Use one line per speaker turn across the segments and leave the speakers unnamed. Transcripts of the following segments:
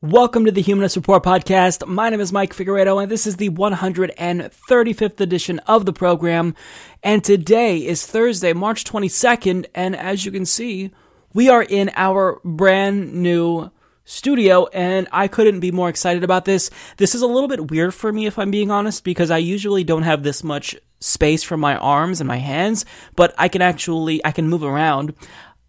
Welcome to the Humanist Report podcast. My name is Mike Figueredo, and this is the 135th edition of the program. And today is Thursday, March 22nd, and as you can see, we are in our brand new studio, and I couldn't be more excited about this. This is a little bit weird for me, if I'm being honest, because I usually don't have this much space for my arms and my hands, but I can actually I can move around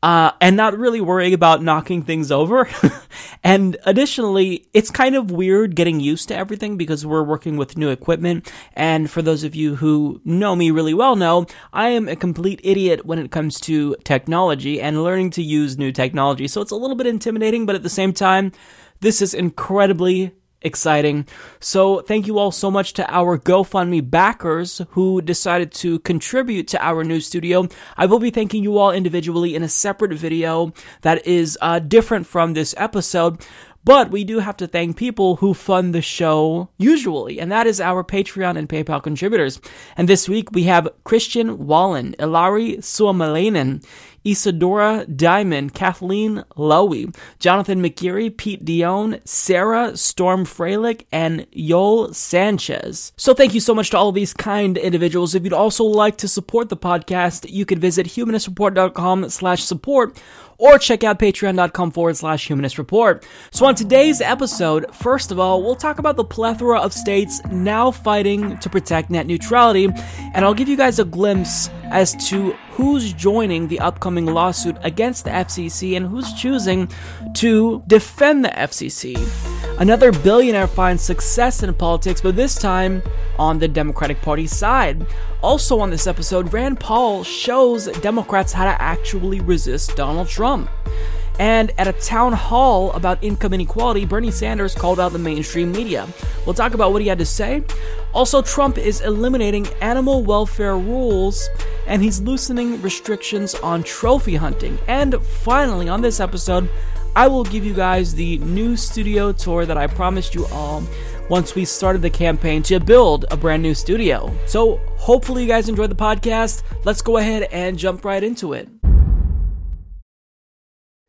uh, and not really worrying about knocking things over. and additionally, it's kind of weird getting used to everything because we're working with new equipment. And for those of you who know me really well know, I am a complete idiot when it comes to technology and learning to use new technology. So it's a little bit intimidating, but at the same time, this is incredibly exciting. So thank you all so much to our GoFundMe backers who decided to contribute to our new studio. I will be thanking you all individually in a separate video that is uh, different from this episode. But we do have to thank people who fund the show usually, and that is our Patreon and PayPal contributors. And this week we have Christian Wallen, Ilari Suomalainen, Isadora Diamond, Kathleen Lowy, Jonathan McGeary, Pete Dion, Sarah Storm Freilich, and Yoel Sanchez. So thank you so much to all of these kind individuals. If you'd also like to support the podcast, you can visit humanistreport.com slash support or check out patreon.com forward slash humanist report. So, on today's episode, first of all, we'll talk about the plethora of states now fighting to protect net neutrality, and I'll give you guys a glimpse as to who's joining the upcoming lawsuit against the FCC and who's choosing to defend the FCC. Another billionaire finds success in politics, but this time on the Democratic Party side. Also, on this episode, Rand Paul shows Democrats how to actually resist Donald Trump. And at a town hall about income inequality, Bernie Sanders called out the mainstream media. We'll talk about what he had to say. Also, Trump is eliminating animal welfare rules and he's loosening restrictions on trophy hunting. And finally, on this episode, I will give you guys the new studio tour that I promised you all once we started the campaign to build a brand new studio. So, hopefully, you guys enjoyed the podcast. Let's go ahead and jump right into it.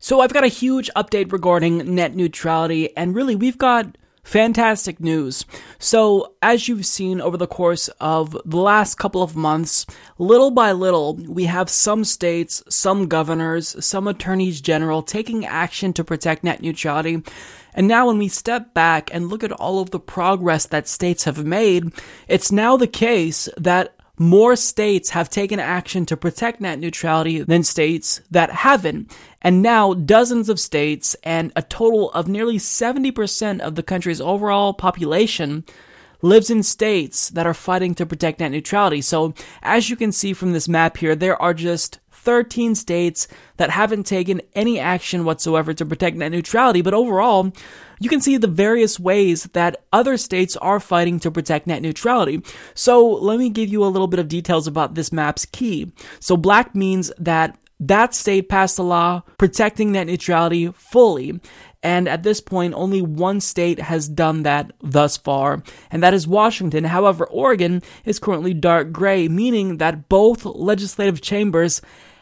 So, I've got a huge update regarding net neutrality, and really, we've got fantastic news. So, as you've seen over the course of the last couple of months, little by little, we have some states, some governors, some attorneys general taking action to protect net neutrality. And now, when we step back and look at all of the progress that states have made, it's now the case that more states have taken action to protect net neutrality than states that haven't. And now dozens of states and a total of nearly 70% of the country's overall population lives in states that are fighting to protect net neutrality. So as you can see from this map here, there are just 13 states that haven't taken any action whatsoever to protect net neutrality, but overall, you can see the various ways that other states are fighting to protect net neutrality. So let me give you a little bit of details about this map's key. So black means that that state passed a law protecting net neutrality fully. And at this point, only one state has done that thus far, and that is Washington. However, Oregon is currently dark gray, meaning that both legislative chambers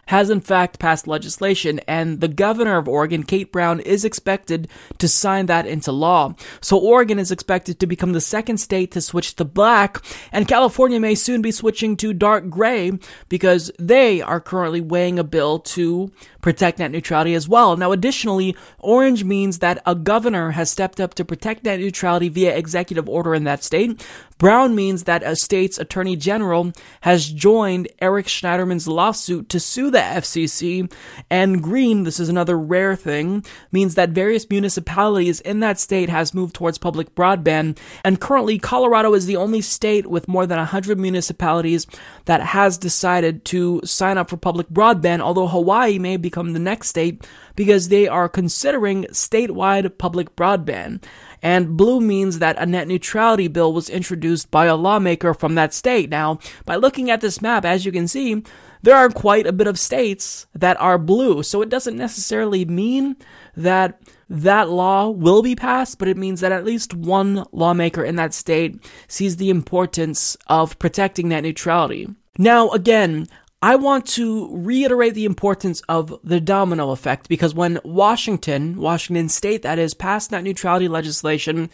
has in fact passed legislation, and the governor of Oregon, Kate Brown, is expected to sign that into law. So Oregon is expected to become the second state to switch to black, and California may soon be switching to dark gray because they are currently weighing a bill to protect net neutrality as well. Now, additionally, orange means that a governor has stepped up to protect net neutrality via executive order in that state. Brown means that a state's attorney general has joined Eric Schneiderman's lawsuit to sue the FCC. And green, this is another rare thing, means that various municipalities in that state has moved towards public broadband. And currently, Colorado is the only state with more than 100 municipalities that has decided to sign up for public broadband, although Hawaii may become the next state because they are considering statewide public broadband. and blue means that a net neutrality bill was introduced by a lawmaker from that state. Now, by looking at this map, as you can see, there are quite a bit of states that are blue, so it doesn't necessarily mean that that law will be passed, but it means that at least one lawmaker in that state sees the importance of protecting net neutrality. Now, again, I want to reiterate the importance of the domino effect because when Washington, Washington state that is, passed net neutrality legislation,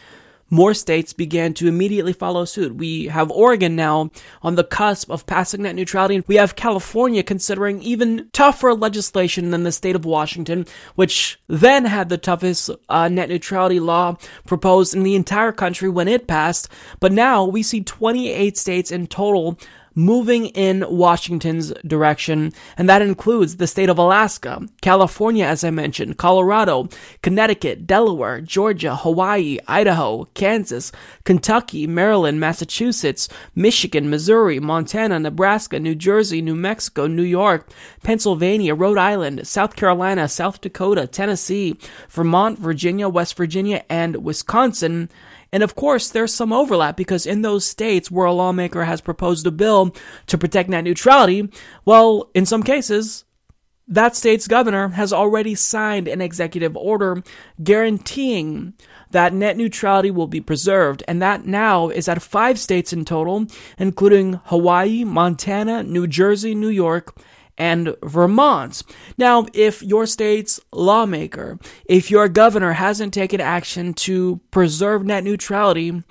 more states began to immediately follow suit. We have Oregon now on the cusp of passing net neutrality. We have California considering even tougher legislation than the state of Washington, which then had the toughest uh, net neutrality law proposed in the entire country when it passed. But now we see 28 states in total moving in Washington's direction, and that includes the state of Alaska, California, as I mentioned, Colorado, Connecticut, Delaware, Georgia, Hawaii, Idaho, Kansas, Kentucky, Maryland, Massachusetts, Michigan, Missouri, Montana, Nebraska, New Jersey, New Mexico, New York, Pennsylvania, Rhode Island, South Carolina, South Dakota, Tennessee, Vermont, Virginia, West Virginia, and Wisconsin. And of course, there's some overlap because in those states where a lawmaker has proposed a bill to protect net neutrality, well, in some cases, that state's governor has already signed an executive order guaranteeing that net neutrality will be preserved, and that now is at five states in total, including Hawaii, Montana, New Jersey, New York, and Vermont. Now, if your state's lawmaker, if your governor hasn't taken action to preserve net neutrality,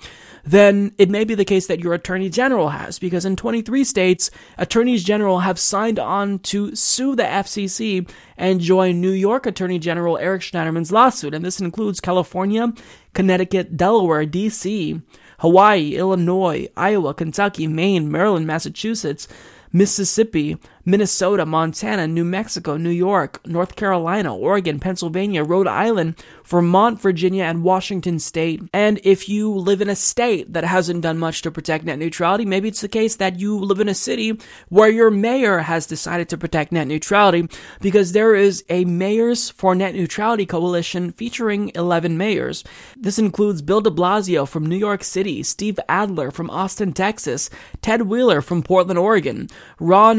then it may be the case that your attorney general has, because in 23 states, attorneys general have signed on to sue the FCC and join New York Attorney General Eric Schneiderman's lawsuit. And this includes California, Connecticut, Delaware, DC, Hawaii, Illinois, Iowa, Kentucky, Maine, Maryland, Massachusetts, Mississippi, Minnesota, Montana, New Mexico, New York, North Carolina, Oregon, Pennsylvania, Rhode Island, Vermont, Virginia, and Washington state. And if you live in a state that hasn't done much to protect net neutrality, maybe it's the case that you live in a city where your mayor has decided to protect net neutrality because there is a Mayors for Net Neutrality coalition featuring 11 mayors. This includes Bill de Blasio from New York City, Steve Adler from Austin, Texas, Ted Wheeler from Portland, Oregon, Ron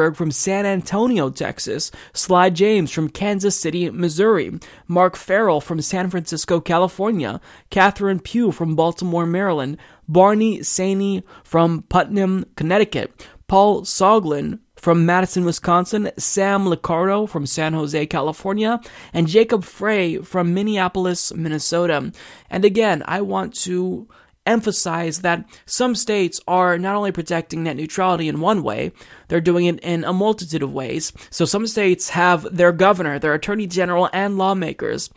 Nirenberg from San Antonio, Texas, Sly James from Kansas City, Missouri, Mark Farrell from San Francisco, California, Catherine Pugh from Baltimore, Maryland, Barney Saini from Putnam, Connecticut, Paul Soglin from Madison, Wisconsin, Sam Liccardo from San Jose, California, and Jacob Frey from Minneapolis, Minnesota. And again, I want to emphasize that some states are not only protecting net neutrality in one way, they're doing it in a multitude of ways. So some states have their governor, their attorney general, and lawmakers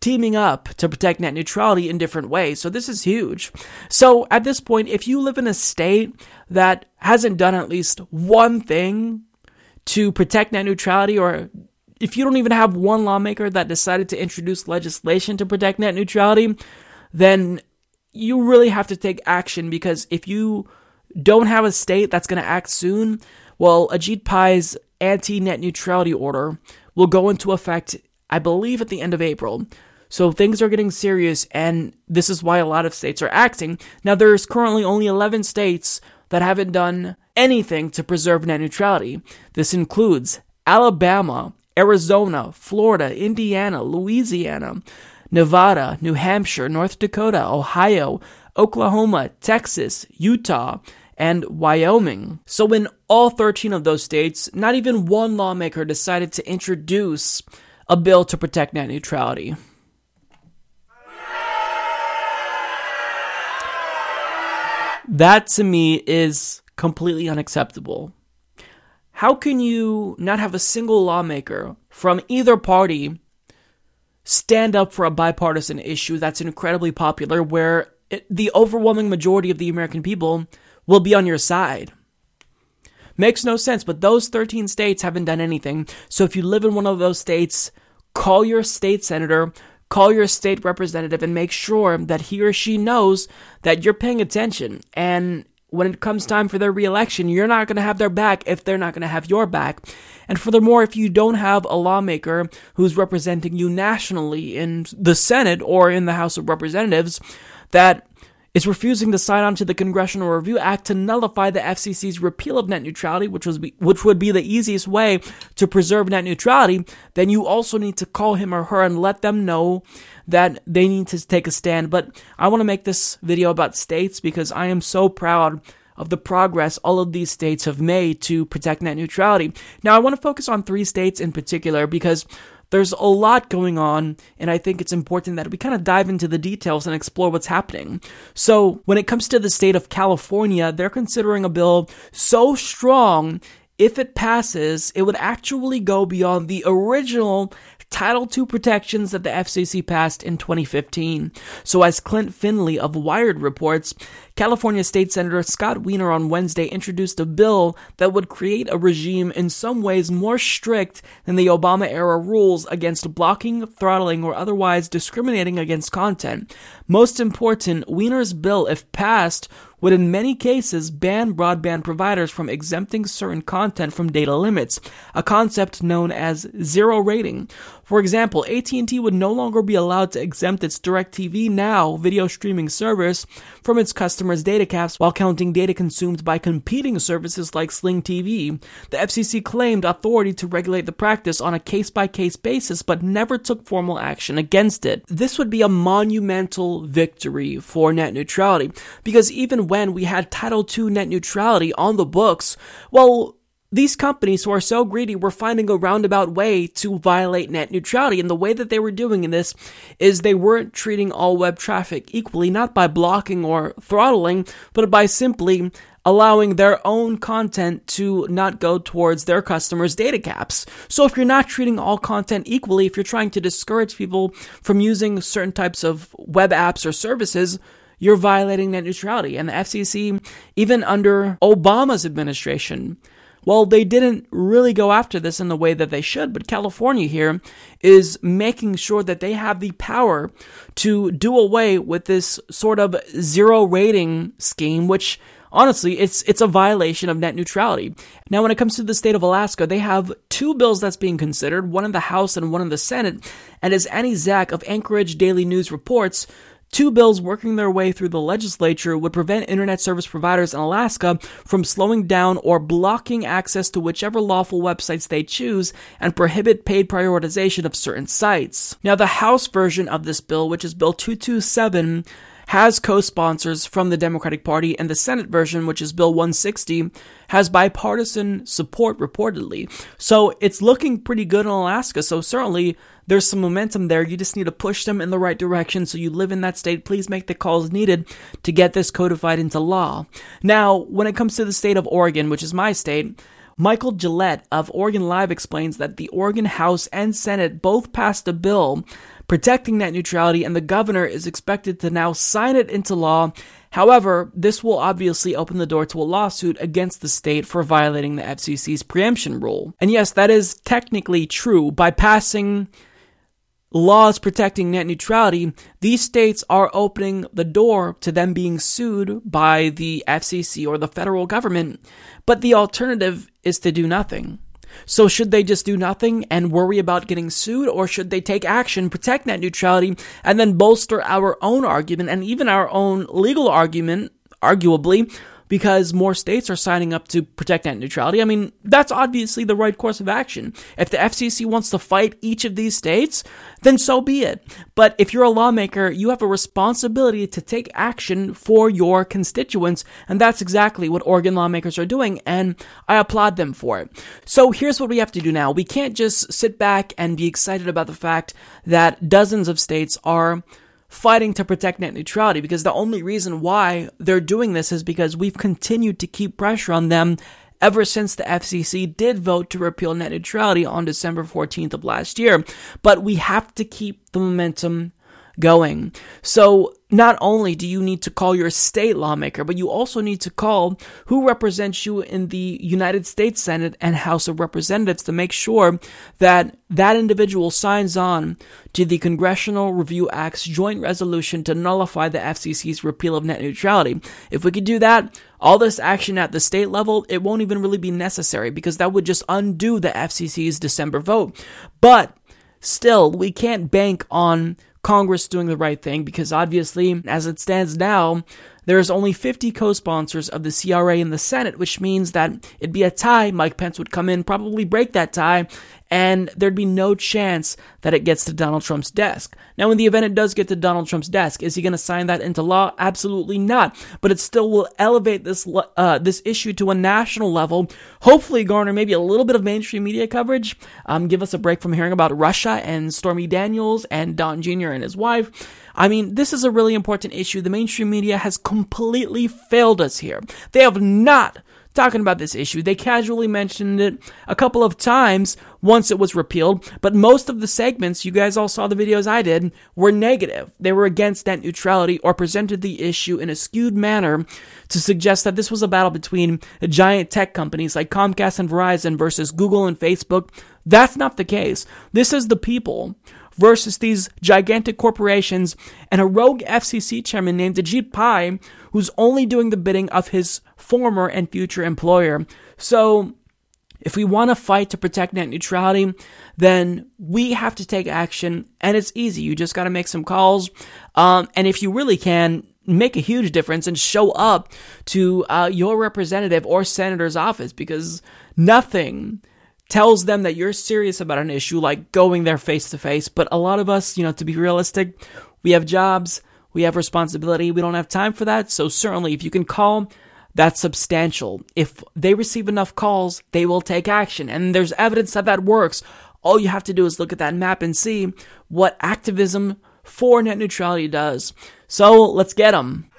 teaming up to protect net neutrality in different ways. So this is huge. So at this point, if you live in a state that hasn't done at least one thing to protect net neutrality or if you don't even have one lawmaker that decided to introduce legislation to protect net neutrality, then you really have to take action because if you don't have a state that's going to act soon, well, Ajit Pai's anti net neutrality order will go into effect, I believe, at the end of April. So things are getting serious, and this is why a lot of states are acting. Now, there's currently only 11 states that haven't done anything to preserve net neutrality. This includes Alabama, Arizona, Florida, Indiana, Louisiana, Nevada, New Hampshire, North Dakota, Ohio, Oklahoma, Texas, Utah, and Wyoming. So, in all 13 of those states, not even one lawmaker decided to introduce a bill to protect net neutrality. That to me is completely unacceptable. How can you not have a single lawmaker from either party stand up for a bipartisan issue that's incredibly popular where the overwhelming majority of the American people will be on your side? Makes no sense, but those 13 states haven't done anything. So if you live in one of those states, call your state senator, call your state representative, and make sure that he or she knows that you're paying attention. And when it comes time for their reelection, you're not going to have their back if they're not going to have your back. And furthermore, if you don't have a lawmaker who's representing you nationally in the Senate or in the House of Representatives that is refusing to sign on to the Congressional Review Act to nullify the FCC's repeal of net neutrality, which was be, which would be the easiest way to preserve net neutrality, then you also need to call him or her and let them know that they need to take a stand. But I want to make this video about states because I am so proud of the progress all of these states have made to protect net neutrality. Now, I want to focus on three states in particular because there's a lot going on, and I think it's important that we kind of dive into the details and explore what's happening. So, when it comes to the state of California, they're considering a bill so strong if it passes, it would actually go beyond the original Title II protections that the FCC passed in 2015. So, as Klint Finley of Wired reports, California State Senator Scott Wiener on Wednesday introduced a bill that would create a regime in some ways more strict than the Obama era rules against blocking, throttling, or otherwise discriminating against content. Most important, Wiener's bill, if passed, would in many cases ban broadband providers from exempting certain content from data limits, a concept known as zero rating. For example, AT&T would no longer be allowed to exempt its DirecTV Now video streaming service from its customers' data caps while counting data consumed by competing services like Sling TV. The FCC claimed authority to regulate the practice on a case-by-case basis but never took formal action against it. This would be a monumental victory for net neutrality because even when we had Title II net neutrality on the books, well, these companies who are so greedy were finding a roundabout way to violate net neutrality. And the way that they were doing this is they weren't treating all web traffic equally, not by blocking or throttling, but by simply allowing their own content to not go towards their customers' data caps. So if you're not treating all content equally, if you're trying to discourage people from using certain types of web apps or services, you're violating net neutrality. And the FCC, even under Obama's administration, well, they didn't really go after this in the way that they should, but California here is making sure that they have the power to do away with this sort of zero rating scheme, which honestly, it's it's a violation of net neutrality. Now, when it comes to the state of Alaska, they have two bills that's being considered, one in the House and one in the Senate. And as Annie Zak of Anchorage Daily News reports, Two bills working their way through the legislature would prevent internet service providers in Alaska from slowing down or blocking access to whichever lawful websites they choose and prohibit paid prioritization of certain sites. Now, the House version of this bill, which is Bill 227, has co-sponsors from the Democratic Party, and the Senate version, which is Bill 160, has bipartisan support reportedly. So it's looking pretty good in Alaska. So certainly there's some momentum there. You just need to push them in the right direction. So you live in that state. Please make the calls needed to get this codified into law. Now, when it comes to the state of Oregon, which is my state, Michael Gillette of Oregon Live explains that the Oregon House and Senate both passed a bill protecting net neutrality, and the governor is expected to now sign it into law. However, this will obviously open the door to a lawsuit against the state for violating the FCC's preemption rule. And yes, that is technically true. By passing laws protecting net neutrality, these states are opening the door to them being sued by the FCC or the federal government. But the alternative is to do nothing. So should they just do nothing and worry about getting sued, or should they take action, protect net neutrality, and then bolster our own argument and even our own legal argument, arguably, because more states are signing up to protect net neutrality. I mean, that's obviously the right course of action. If the FCC wants to fight each of these states, then so be it. But if you're a lawmaker, you have a responsibility to take action for your constituents, and that's exactly what Oregon lawmakers are doing, and I applaud them for it. So here's what we have to do now. We can't just sit back and be excited about the fact that dozens of states are fighting to protect net neutrality because the only reason why they're doing this is because we've continued to keep pressure on them ever since the FCC did vote to repeal net neutrality on December 14th of last year. But we have to keep the momentum going. So not only do you need to call your state lawmaker, but you also need to call who represents you in the United States Senate and House of Representatives to make sure that that individual signs on to the Congressional Review Act's joint resolution to nullify the FCC's repeal of net neutrality. If we could do that, all this action at the state level, it won't even really be necessary because that would just undo the FCC's December vote. But still, we can't bank on Congress doing the right thing because obviously, as it stands now, there's only 50 co-sponsors of the CRA in the Senate, which means that it'd be a tie. Mike Pence would come in, probably break that tie, and there'd be no chance that it gets to Donald Trump's desk. Now, in the event it does get to Donald Trump's desk, is he going to sign that into law? Absolutely not. But it still will elevate this uh, this issue to a national level. Hopefully, garner maybe a little bit of mainstream media coverage. Um, give us a break from hearing about Russia and Stormy Daniels and Don Jr. and his wife. I mean, this is a really important issue. The mainstream media has completely failed us here. They have not talking about this issue. They casually mentioned it a couple of times once it was repealed, but most of the segments, you guys all saw the videos I did, were negative. They were against net neutrality or presented the issue in a skewed manner to suggest that this was a battle between giant tech companies like Comcast and Verizon versus Google and Facebook. That's not the case. This is the people versus these gigantic corporations and a rogue FCC chairman named Ajit Pai who's only doing the bidding of his former and future employer. So, if we want to fight to protect net neutrality, then we have to take action, and it's easy. You just got to make some calls. Um, and if you really can, make a huge difference and show up to uh, your representative or senator's office because nothing tells them that you're serious about an issue like going there face to face. But a lot of us, you know, to be realistic, we have jobs, we have responsibility, we don't have time for that. So certainly if you can call, that's substantial. If they receive enough calls, they will take action. And there's evidence that that works. All you have to do is look at that map and see what activism for net neutrality does. So let's get them.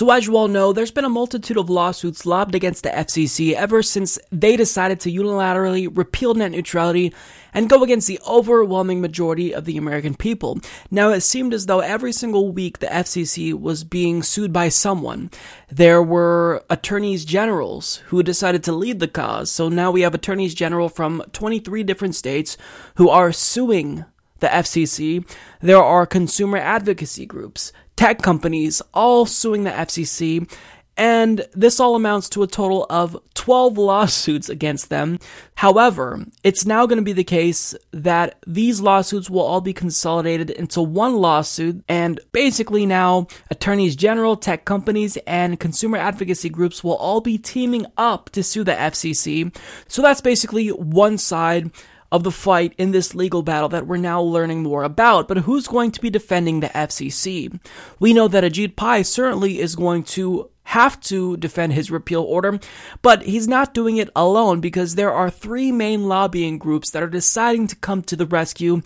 So, as you all know, there's been a multitude of lawsuits lobbed against the FCC ever since they decided to unilaterally repeal net neutrality and go against the overwhelming majority of the American people. Now, it seemed as though every single week the FCC was being sued by someone. There were attorneys generals who decided to lead the cause. So now we have attorneys general from 23 different states who are suing the FCC. There are consumer advocacy groups tech companies all suing the FCC, and this all amounts to a total of 12 lawsuits against them. However, it's now going to be the case that these lawsuits will all be consolidated into one lawsuit, and basically now attorneys general, tech companies, and consumer advocacy groups will all be teaming up to sue the FCC. So that's basically one side of the fight in this legal battle that we're now learning more about. But who's going to be defending the FCC? We know that Ajit Pai certainly is going to have to defend his repeal order, but he's not doing it alone because there are three main lobbying groups that are deciding to come to the rescue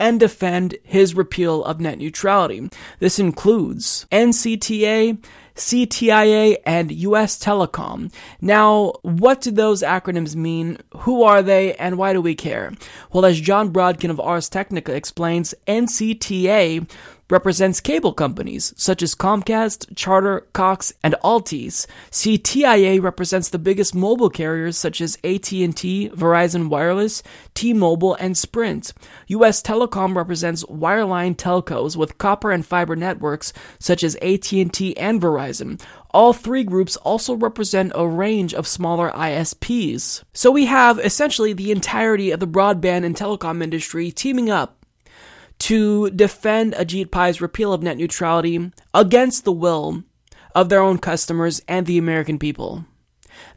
and defend his repeal of net neutrality. This includes NCTA, CTIA, and US Telecom. Now, what do those acronyms mean? Who are they, and why do we care? Well, as Jon Brodkin of Ars Technica explains, NCTA represents cable companies such as Comcast, Charter, Cox, and Altice. CTIA represents the biggest mobile carriers such as AT&T, Verizon Wireless, T-Mobile, and Sprint. US Telecom represents wireline telcos with copper and fiber networks such as AT&T and Verizon. All three groups also represent a range of smaller ISPs. So we have essentially the entirety of the broadband and telecom industry teaming up to defend Ajit Pai's repeal of net neutrality against the will of their own customers and the American people.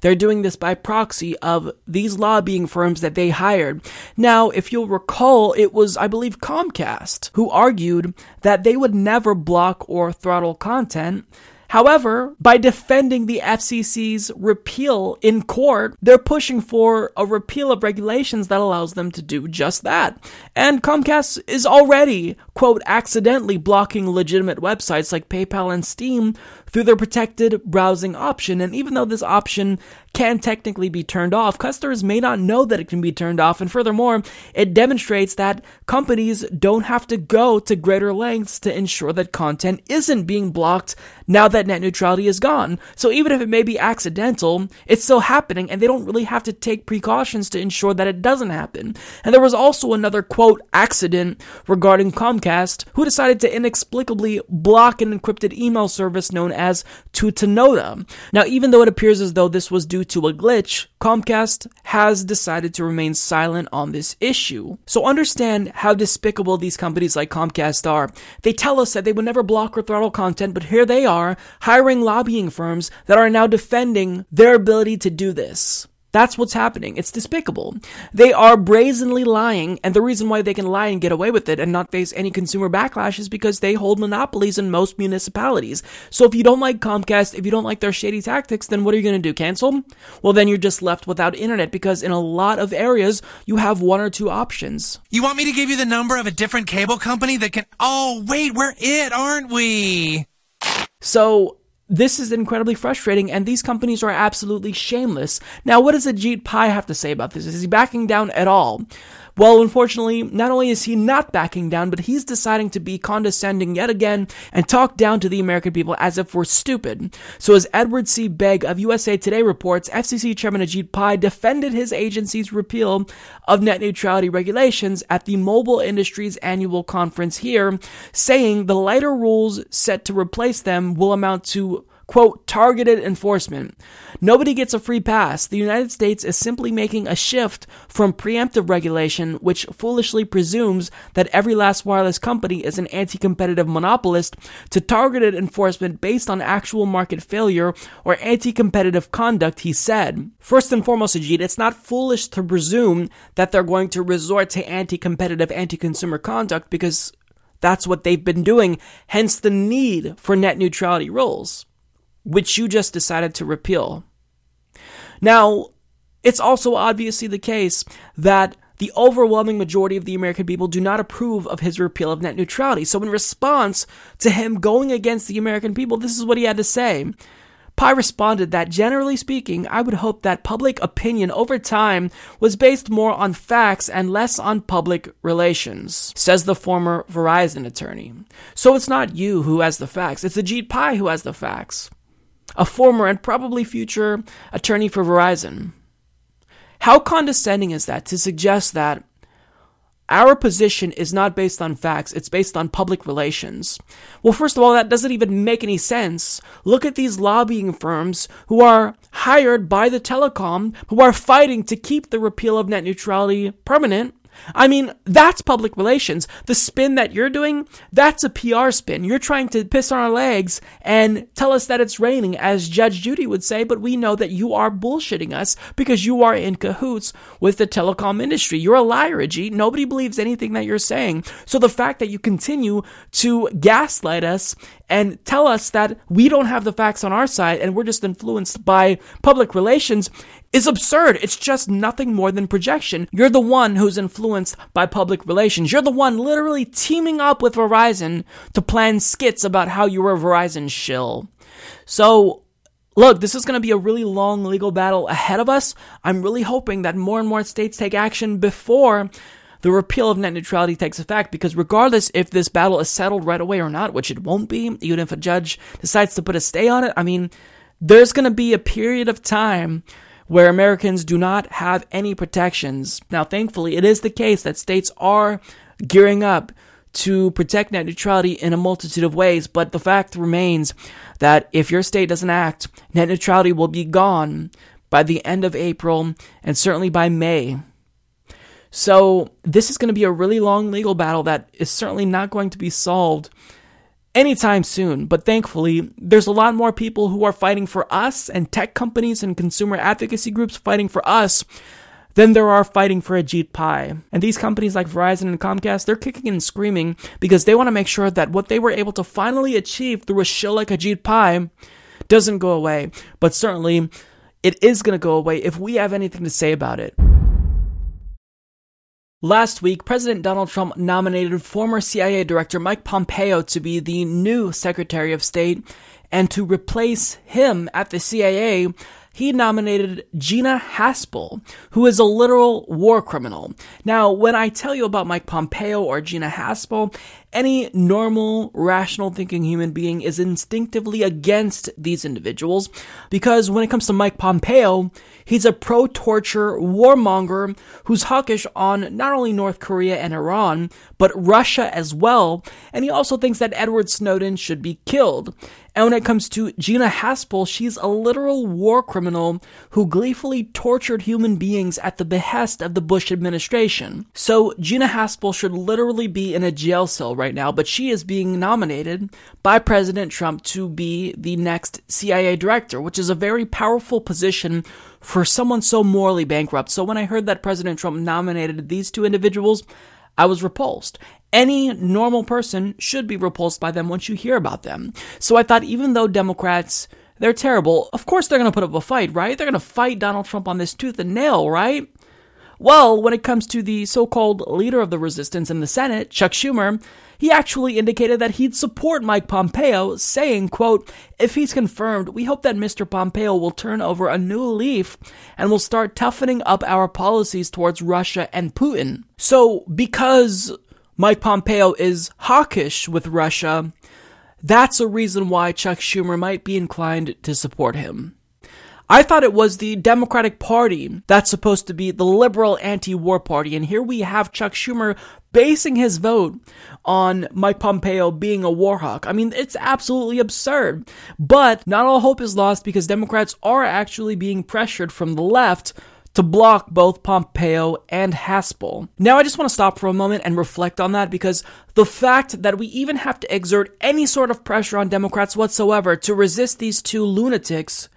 They're doing this by proxy of these lobbying firms that they hired. Now, if you'll recall, it was, I believe, Comcast who argued that they would never block or throttle content However, by defending the FCC's repeal in court, they're pushing for a repeal of regulations that allows them to do just that. And Comcast is already, quote, accidentally blocking legitimate websites like PayPal and Steam through their protected browsing option. And even though this option can technically be turned off. Customers may not know that it can be turned off. And furthermore, it demonstrates that companies don't have to go to greater lengths to ensure that content isn't being blocked now that net neutrality is gone. So even if it may be accidental, it's still happening and they don't really have to take precautions to ensure that it doesn't happen. And there was also another quote accident regarding Comcast who decided to inexplicably block an encrypted email service known as Tutanota. Now, even though it appears as though this was due to a glitch, Comcast has decided to remain silent on this issue. So understand how despicable these companies like Comcast are. They tell us that they would never block or throttle content, but here they are hiring lobbying firms that are now defending their ability to do this. That's what's happening. It's despicable. They are brazenly lying, and the reason why they can lie and get away with it and not face any consumer backlash is because they hold monopolies in most municipalities. So if you don't like Comcast, if you don't like their shady tactics, then what are you going to do? Cancel? Well, then you're just left without internet because in a lot of areas, you have one or two options.
You want me to give you the number of a different cable company that can. Oh, wait, we're it, aren't we?
So this is incredibly frustrating, and these companies are absolutely shameless. Now, what does Ajit Pai have to say about this? Is he backing down at all? Well, unfortunately, not only is he not backing down, but he's deciding to be condescending yet again and talk down to the American people as if we're stupid. So, as Edward C. Baig of USA Today reports, FCC Chairman Ajit Pai defended his agency's repeal of net neutrality regulations at the mobile industry's annual conference here, saying the lighter rules set to replace them will amount to quote, targeted enforcement. Nobody gets a free pass. The United States is simply making a shift from preemptive regulation, which foolishly presumes that every last wireless company is an anti competitive monopolist, to targeted enforcement based on actual market failure or anti competitive conduct, he said. First and foremost, Ajit, it's not foolish to presume that they're going to resort to anti competitive, anti consumer conduct because that's what they've been doing, hence the need for net neutrality rules which you just decided to repeal. Now, it's also obviously the case that the overwhelming majority of the American people do not approve of his repeal of net neutrality. So, in response to him going against the American people, this is what he had to say. Pai responded that generally speaking, I would hope that public opinion over time was based more on facts and less on public relations, says the former Verizon attorney. So it's not you who has the facts, it's Ajit Pai who has the facts a former and probably future attorney for Verizon. How condescending is that to suggest that our position is not based on facts, it's based on public relations. Well, first of all, that doesn't even make any sense. Look at these lobbying firms who are hired by the telecom, who are fighting to keep the repeal of net neutrality permanent. I mean, that's public relations. The spin that you're doing, that's a PR spin. You're trying to piss on our legs and tell us that it's raining, as Judge Judy would say, but we know that you are bullshitting us because you are in cahoots with the telecom industry. You're a liar, Ajit. Nobody believes anything that you're saying. So the fact that you continue to gaslight us and tell us that we don't have the facts on our side and we're just influenced by public relations is absurd. It's just nothing more than projection. You're the one who's influenced by public relations. You're the one literally teaming up with Verizon to plan skits about how you're a Verizon shill. So, look, this is going to be a really long legal battle ahead of us. I'm really hoping that more and more states take action before the repeal of net neutrality takes effect because regardless if this battle is settled right away or not, which it won't be, even if a judge decides to put a stay on it, I mean, there's going to be a period of time where Americans do not have any protections. Now, thankfully, it is the case that states are gearing up to protect net neutrality in a multitude of ways, but the fact remains that if your state doesn't act, net neutrality will be gone by the end of April and certainly by May. So, this is going to be a really long legal battle that is certainly not going to be solved anytime soon. But thankfully, there's a lot more people who are fighting for us and tech companies and consumer advocacy groups fighting for us than there are fighting for Ajit Pai. And these companies like Verizon and Comcast, they're kicking and screaming because they want to make sure that what they were able to finally achieve through a show like Ajit Pai doesn't go away. But certainly, it is going to go away if we have anything to say about it. Last week, President Donald Trump nominated former CIA Director Mike Pompeo to be the new Secretary of State, and to replace him at the CIA, he nominated Gina Haspel, who is a literal war criminal. Now, when I tell you about Mike Pompeo or Gina Haspel, any normal, rational thinking human being is instinctively against these individuals because when it comes to Mike Pompeo, he's a pro torture warmonger who's hawkish on not only North Korea and Iran, but Russia as well, and he also thinks that Edward Snowden should be killed. And when it comes to Gina Haspel, she's a literal war criminal who gleefully tortured human beings at the behest of the Bush administration. So Gina Haspel should literally be in a jail cell right now, but she is being nominated by President Trump to be the next CIA director, which is a very powerful position for someone so morally bankrupt. So when I heard that President Trump nominated these two individuals, I was repulsed. Any normal person should be repulsed by them once you hear about them. So I thought even though Democrats, they're terrible, of course they're going to put up a fight, right? They're going to fight Donald Trump on this tooth and nail, right? Well, when it comes to the so called leader of the resistance in the Senate, Chuck Schumer, he actually indicated that he'd support Mike Pompeo, saying, quote, if he's confirmed, we hope that Mr. Pompeo will turn over a new leaf and will start toughening up our policies towards Russia and Putin. So, because Mike Pompeo is hawkish with Russia, that's a reason why Chuck Schumer might be inclined to support him. I thought it was the Democratic Party that's supposed to be the liberal anti war party, and here we have Chuck Schumer basing his vote on Mike Pompeo being a war hawk. I mean, it's absolutely absurd. But not all hope is lost because Democrats are actually being pressured from the left to block both Pompeo and Haspel. Now, I just want to stop for a moment and reflect on that because the fact that we even have to exert any sort of pressure on Democrats whatsoever to resist these two lunatics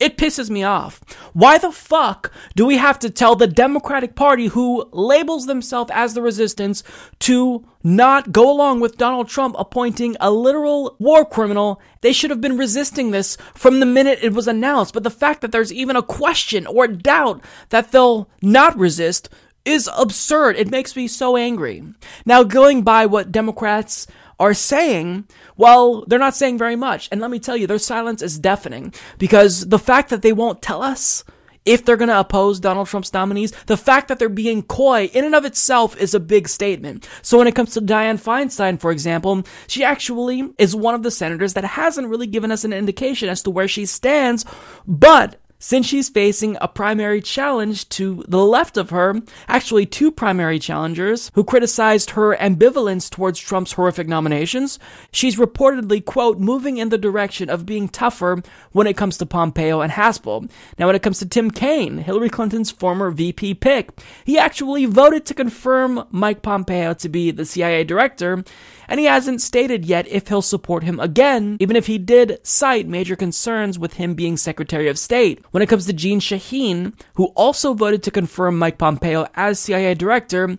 it pisses me off. Why the fuck do we have to tell the Democratic Party, who labels themselves as the resistance, to not go along with Donald Trump appointing a literal war criminal? They should have been resisting this from the minute it was announced. But the fact that there's even a question or doubt that they'll not resist is absurd. It makes me so angry. Now, going by what Democrats are saying, well, they're not saying very much. And let me tell you, their silence is deafening because the fact that they won't tell us if they're going to oppose Donald Trump's nominees, the fact that they're being coy in and of itself is a big statement. So when it comes to Dianne Feinstein, for example, she actually is one of the senators that hasn't really given us an indication as to where she stands, but since she's facing a primary challenge to the left of her, actually two primary challengers who criticized her ambivalence towards Trump's horrific nominations, she's reportedly, quote, moving in the direction of being tougher when it comes to Pompeo and Haspel. Now, when it comes to Tim Kaine, Hillary Clinton's former VP pick, he actually voted to confirm Mike Pompeo to be the CIA director, and he hasn't stated yet if he'll support him again, even if he did cite major concerns with him being Secretary of State. When it comes to Jeanne Shaheen, who also voted to confirm Mike Pompeo as CIA director,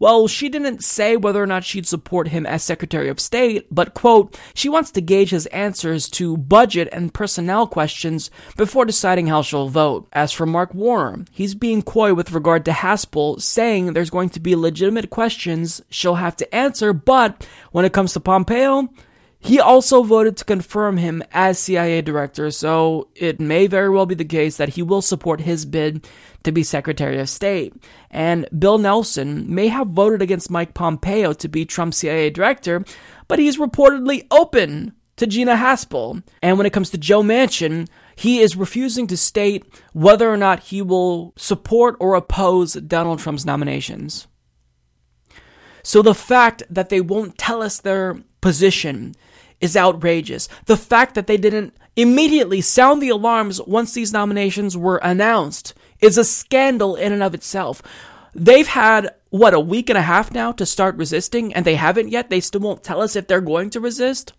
well, she didn't say whether or not she'd support him as Secretary of State, but quote, she wants to gauge his answers to budget and personnel questions before deciding how she'll vote. As for Mark Warner, he's being coy with regard to Haspel, saying there's going to be legitimate questions she'll have to answer, but when it comes to Pompeo, he also voted to confirm him as CIA director, so it may very well be the case that he will support his bid to be Secretary of State. And Bill Nelson may have voted against Mike Pompeo to be Trump's CIA director, but he's reportedly open to Gina Haspel. And when it comes to Joe Manchin, he is refusing to state whether or not he will support or oppose Donald Trump's nominations. So the fact that they won't tell us their position is outrageous. The fact that they didn't immediately sound the alarms once these nominations were announced is a scandal in and of itself. They've had, what, a week and a half now to start resisting, and they haven't yet. They still won't tell us if they're going to resist.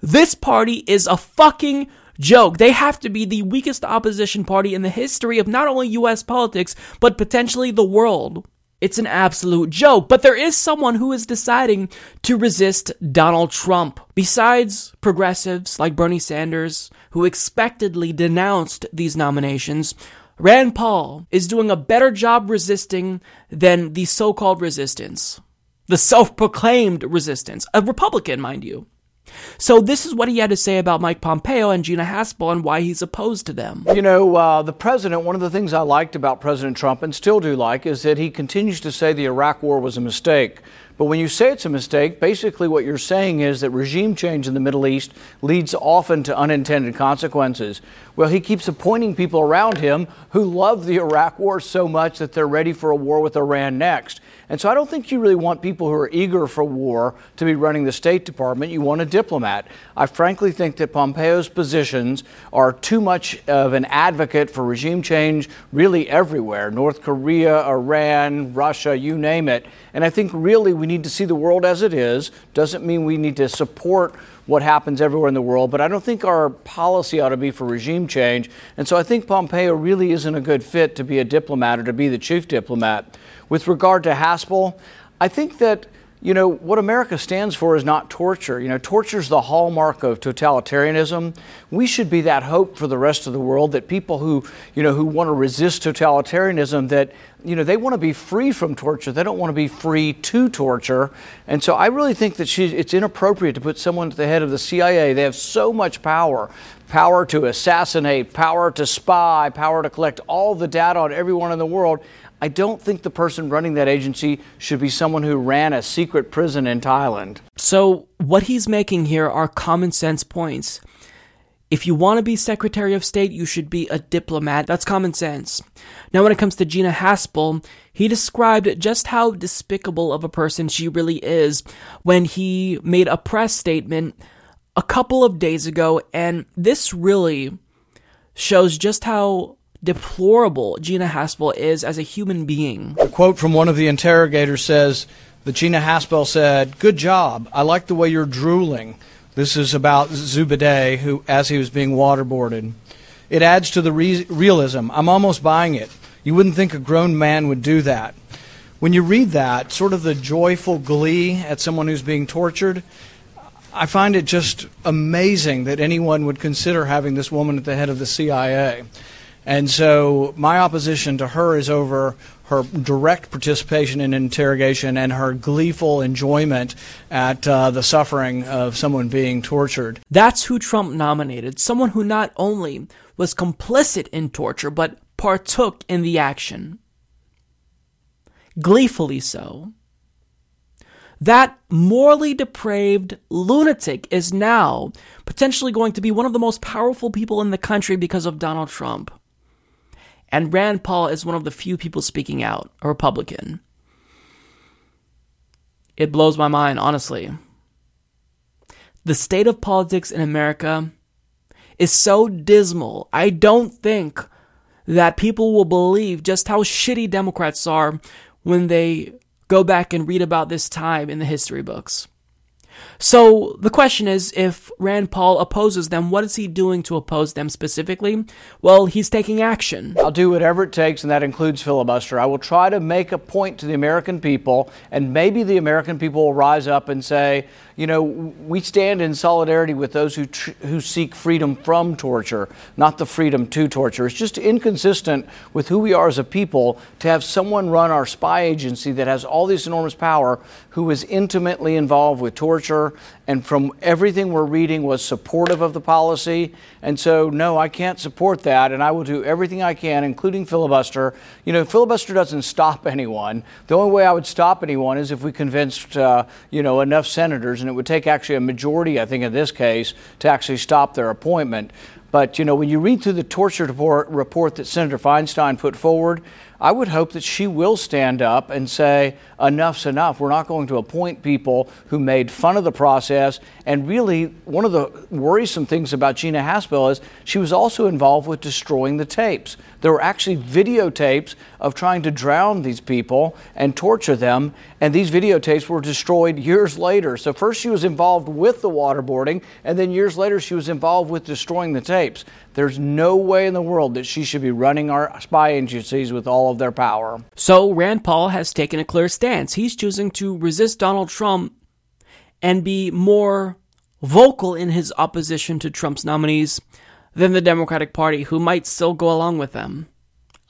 This party is a fucking joke. They have to be the weakest opposition party in the history of not only US politics, but potentially the world. It's an absolute joke. But there is someone who is deciding to resist Donald Trump. Besides progressives like Bernie Sanders, who expectedly denounced these nominations, Rand Paul is doing a better job resisting than the so called resistance. The self proclaimed resistance. A Republican, mind you. So, this is what he had to say about Mike Pompeo and Gina Haspel and why he's opposed to them.
You know, uh, the president, one of the things I liked about President Trump and still do like is that he continues to say the Iraq war was a mistake. But when you say it's a mistake, basically what you're saying is that regime change in the Middle East leads often to unintended consequences. Well, he keeps appointing people around him who love the Iraq war so much that they're ready for a war with Iran next. And so I don't think you really want people who are eager for war to be running the State Department. You want a diplomat. I frankly think that Pompeo's positions are too much of an advocate for regime change really everywhere North Korea, Iran, Russia, you name it. And I think really we need to see the world as it is. Doesn't mean we need to support what happens everywhere in the world, but I don't think our policy ought to be for regime change. And so I think Pompeo really isn't a good fit to be a diplomat or to be the chief diplomat. With regard to Haspel, I think that you know what America stands for is not torture. You know, torture is the hallmark of totalitarianism. We should be that hope for the rest of the world that people who you know who want to resist totalitarianism that you know they want to be free from torture. They don't want to be free to torture. And so I really think that she, it's inappropriate to put someone at the head of the CIA. They have so much power power to assassinate, power to spy, power to collect all the data on everyone in the world. I don't think the person running that agency should be someone who ran a secret prison in Thailand.
So, what he's making here are common sense points. If you want to be Secretary of State, you should be a diplomat. That's common sense. Now, when it comes to Gina Haspel, he described just how despicable of a person she really is when he made a press statement a couple of days ago, and this really shows just how deplorable Gina Haspel is as a human being.
A quote from one of the interrogators says that Gina Haspel said, Good job. I like the way you're drooling. This is about Zubaydah, who, as he was being waterboarded. It adds to the re- realism. I'm almost buying it. You wouldn't think a grown man would do that. When you read that, sort of the joyful glee at someone who's being tortured, I find it just amazing that anyone would consider having this woman at the head of the CIA. And so my opposition to her is over her direct participation in interrogation and her gleeful enjoyment at uh, the suffering of someone being tortured.
That's who Trump nominated, someone who not only was complicit in torture, but partook in the action. Gleefully so. That morally depraved lunatic is now potentially going to be one of the most powerful people in the country because of Donald Trump. And Rand Paul is one of the few people speaking out, a Republican. It blows my mind, honestly. The state of politics in America is so dismal. I don't think that people will believe just how shitty Democrats are when they go back and read about this time in the history books. So the question is if Rand Paul opposes them, what is he doing to oppose them specifically? Well, he's taking action.
I'll do whatever it takes, and that includes filibuster. I will try to make a point to the American people, and maybe the American people will rise up and say, you know, we stand in solidarity with those who, tr- who seek freedom from torture, not the freedom to torture. It's just inconsistent with who we are as a people to have someone run our spy agency that has all this enormous power who is intimately involved with torture and from everything we're reading was supportive of the policy. And so, no, I can't support that, and I will do everything I can, including filibuster. You know, filibuster doesn't stop anyone. The only way I would stop anyone is if we convinced, uh, you know, enough senators, and it would take actually a majority, I think, in this case, to actually stop their appointment. But, you know, when you read through the torture report, report that Senator Feinstein put forward, I would hope that she will stand up and say, enough's enough. We're not going to appoint people who made fun of the process. And really, one of the worrisome things about Gina Haspel is she was also involved with destroying the tapes. There were actually videotapes of trying to drown these people and torture them, and these videotapes were destroyed years later. So, first she was involved with the waterboarding, and then years later she was involved with destroying the tapes. There's no way in the world that she should be running our spy agencies with all of their power.
So Rand Paul has taken a clear stance. He's choosing to resist Donald Trump and be more vocal in his opposition to Trump's nominees than the Democratic Party, who might still go along with them.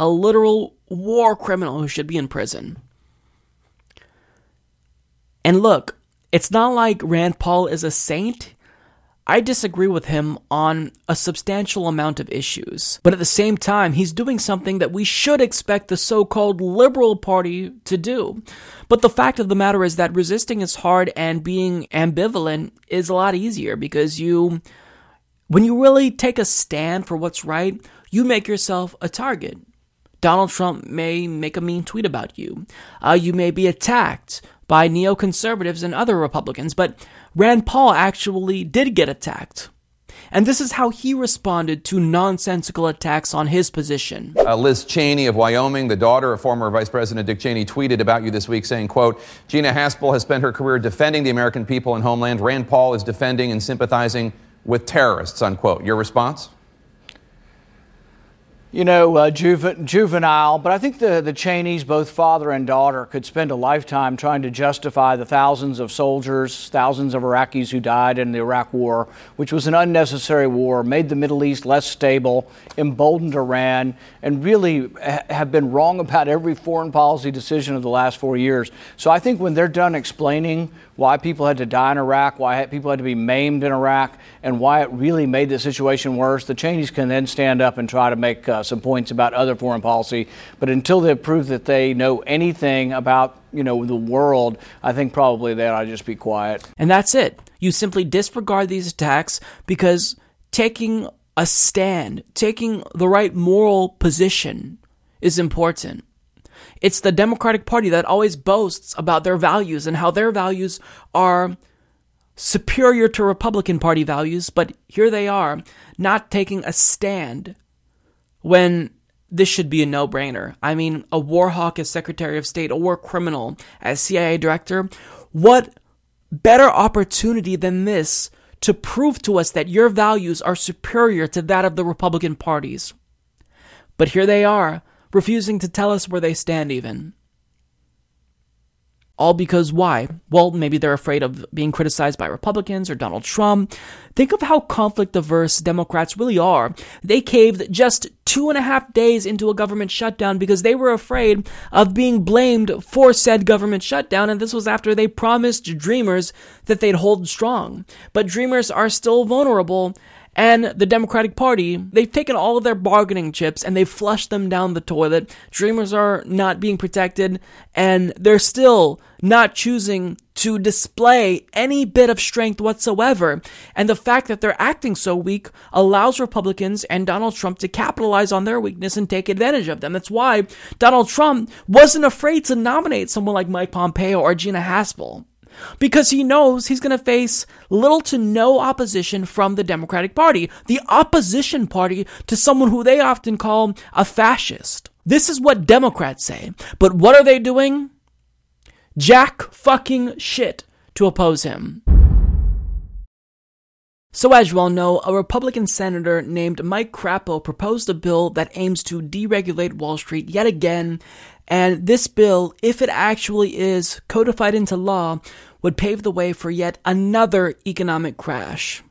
A literal war criminal who should be in prison. And look, it's not like Rand Paul is a saint. I disagree with him on a substantial amount of issues. But at the same time, he's doing something that we should expect the so called Liberal Party to do. But the fact of the matter is that resisting is hard and being ambivalent is a lot easier because you, when you really take a stand for what's right, you make yourself a target. Donald Trump may make a mean tweet about you. Uh, you may be attacked by neoconservatives and other Republicans, but Rand Paul actually did get attacked. And this is how he responded to nonsensical attacks on his position.
Uh, Liz Cheney of Wyoming, the daughter of former Vice President Dick Cheney, tweeted about you this week saying, quote, Gina Haspel has spent her career defending the American people and homeland. Rand Paul is defending and sympathizing with terrorists, unquote. Your response?
You know, uh, juve- juvenile, but I think the, the Cheneys, both father and daughter, could spend a lifetime trying to justify the thousands of soldiers, thousands of Iraqis who died in the Iraq War, which was an unnecessary war, made the Middle East less stable, emboldened Iran, and really ha- have been wrong about every foreign policy decision of the last four years. So I think when they're done explaining why people had to die in Iraq, why people had to be maimed in Iraq, and why it really made the situation worse, the Cheneys can then stand up and try to make uh, some points about other foreign policy. But until they prove that they know anything about you know the world, I think probably they ought to just be quiet.
And that's it. You simply disregard these attacks because taking a stand, taking the right moral position is important. It's the Democratic Party that always boasts about their values and how their values are superior to Republican Party values, but here they are, not taking a stand when this should be a no brainer. I mean, a war hawk as Secretary of State, a war criminal as CIA Director. What better opportunity than this to prove to us that your values are superior to that of the Republican parties? But here they are, refusing to tell us where they stand, even. All because why? Well, maybe they're afraid of being criticized by Republicans or Donald Trump. Think of how conflict averse Democrats really are. They caved just two and a half days into a government shutdown because they were afraid of being blamed for said government shutdown, and this was after they promised Dreamers that they'd hold strong. But Dreamers are still vulnerable, and the Democratic Party, they've taken all of their bargaining chips and they've flushed them down the toilet. Dreamers are not being protected, and they're still not choosing to display any bit of strength whatsoever. And the fact that they're acting so weak allows Republicans and Donald Trump to capitalize on their weakness and take advantage of them. That's why Donald Trump wasn't afraid to nominate someone like Mike Pompeo or Gina Haspel because he knows he's going to face little to no opposition from the Democratic Party, the opposition party to someone who they often call a fascist. This is what Democrats say. But what are they doing? Jack fucking shit to oppose him. So, as you all know, a Republican senator named Mike Crapo proposed a bill that aims to deregulate Wall Street yet again and this bill, if it actually is codified into law, would pave the way for yet another economic crash.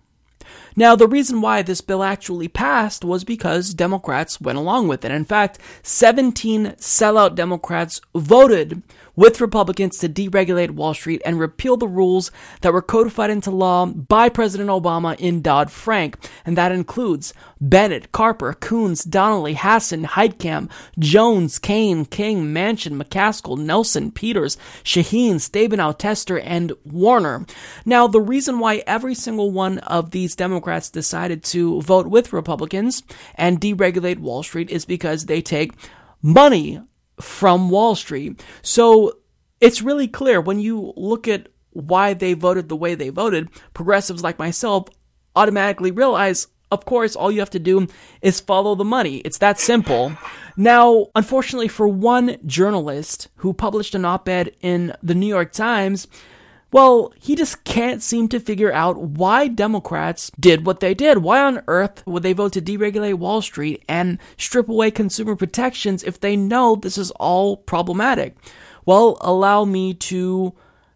Now, the reason why this bill actually passed was because Democrats went along with it. In fact, 17 sellout Democrats voted with Republicans to deregulate Wall Street and repeal the rules that were codified into law by President Obama in Dodd Frank. And that includes Bennett, Carper, Coons, Donnelly, Hassan, Heitkamp, Jones, Kaine, King, Manchin, McCaskill, Nelson, Peters, Shaheen, Stabenow, Tester, and Warner. Now, the reason why every single one of these Democrats decided to vote with Republicans and deregulate Wall Street is because they take money from Wall Street. So it's really clear when you look at why they voted the way they voted, progressives like myself automatically realize, of course, all you have to do is follow the money. It's that simple. Now, unfortunately, for one journalist who published an op ed in the New York Times, well, he just can't seem to figure out why Democrats did what they did. Why on earth would they vote to deregulate Wall Street and strip away consumer protections if they know this is all problematic? Well, allow me to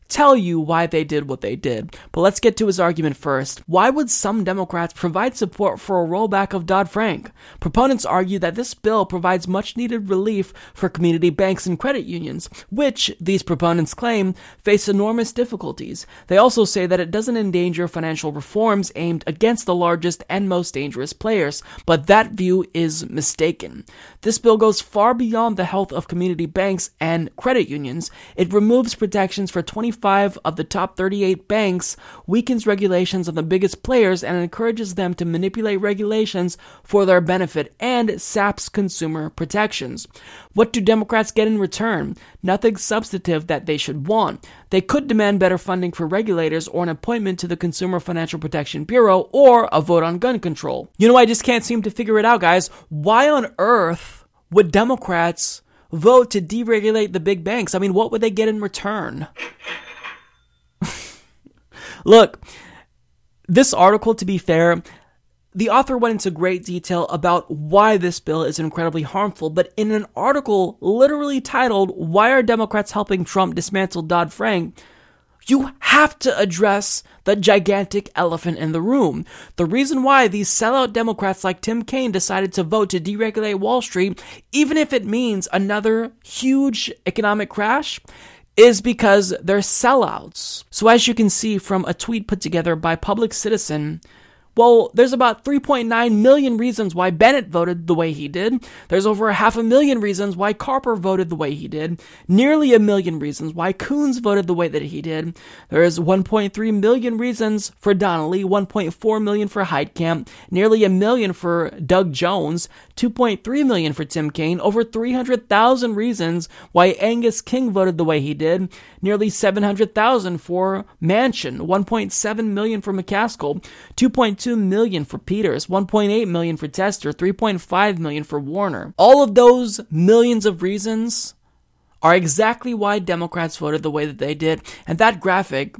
tell you why they did what they did. But let's get to his argument first. Why would some Democrats provide support for a rollback of Dodd Frank? Proponents argue that this bill provides much needed relief for community banks and credit unions, which, these proponents claim, face enormous difficulties. They also say that it doesn't endanger financial reforms aimed against the largest and most dangerous players, but that view is mistaken. This bill goes far beyond the health of community banks and credit unions. It removes protections for 20 25 of the top 38 banks, weakens regulations on the biggest players, and encourages them to manipulate regulations for their benefit and saps consumer protections. What do Democrats get in return? Nothing substantive that they should want. They could demand better funding for regulators or an appointment to the Consumer Financial Protection Bureau or a vote on gun control. You know, I just can't seem to figure it out, guys. Why on earth would Democrats vote to deregulate the big banks? I mean, what would they get in return? Look, this article, to be fair, the author went into great detail about why this bill is incredibly harmful, but in an article literally titled, Why Are Democrats Helping Trump Dismantle Dodd Frank? You have to address the gigantic elephant in the room. The reason why these sellout Democrats like Tim Kaine decided to vote to deregulate Wall Street, even if it means another huge economic crash, is because they're sellouts. So, as you can see from a tweet put together by Public Citizen, well, there's about 3.9 million reasons why Bennett voted the way he did. There's over a half a million reasons why Carper voted the way he did. Nearly a million reasons why Coons voted the way that he did. There is 1.3 million reasons for Donnelly, 1.4 million for Heitkamp, nearly a million for Doug Jones, 2.3 million for Tim Kaine, over 300,000 reasons why Angus King voted the way he did, nearly 700,000 for Manchin, 1.7 million for McCaskill, 2.2 2 million for Peters, 1.8 million for Tester, 3.5 million for Warner. All of those millions of reasons are exactly why Democrats voted the way that they did. And that graphic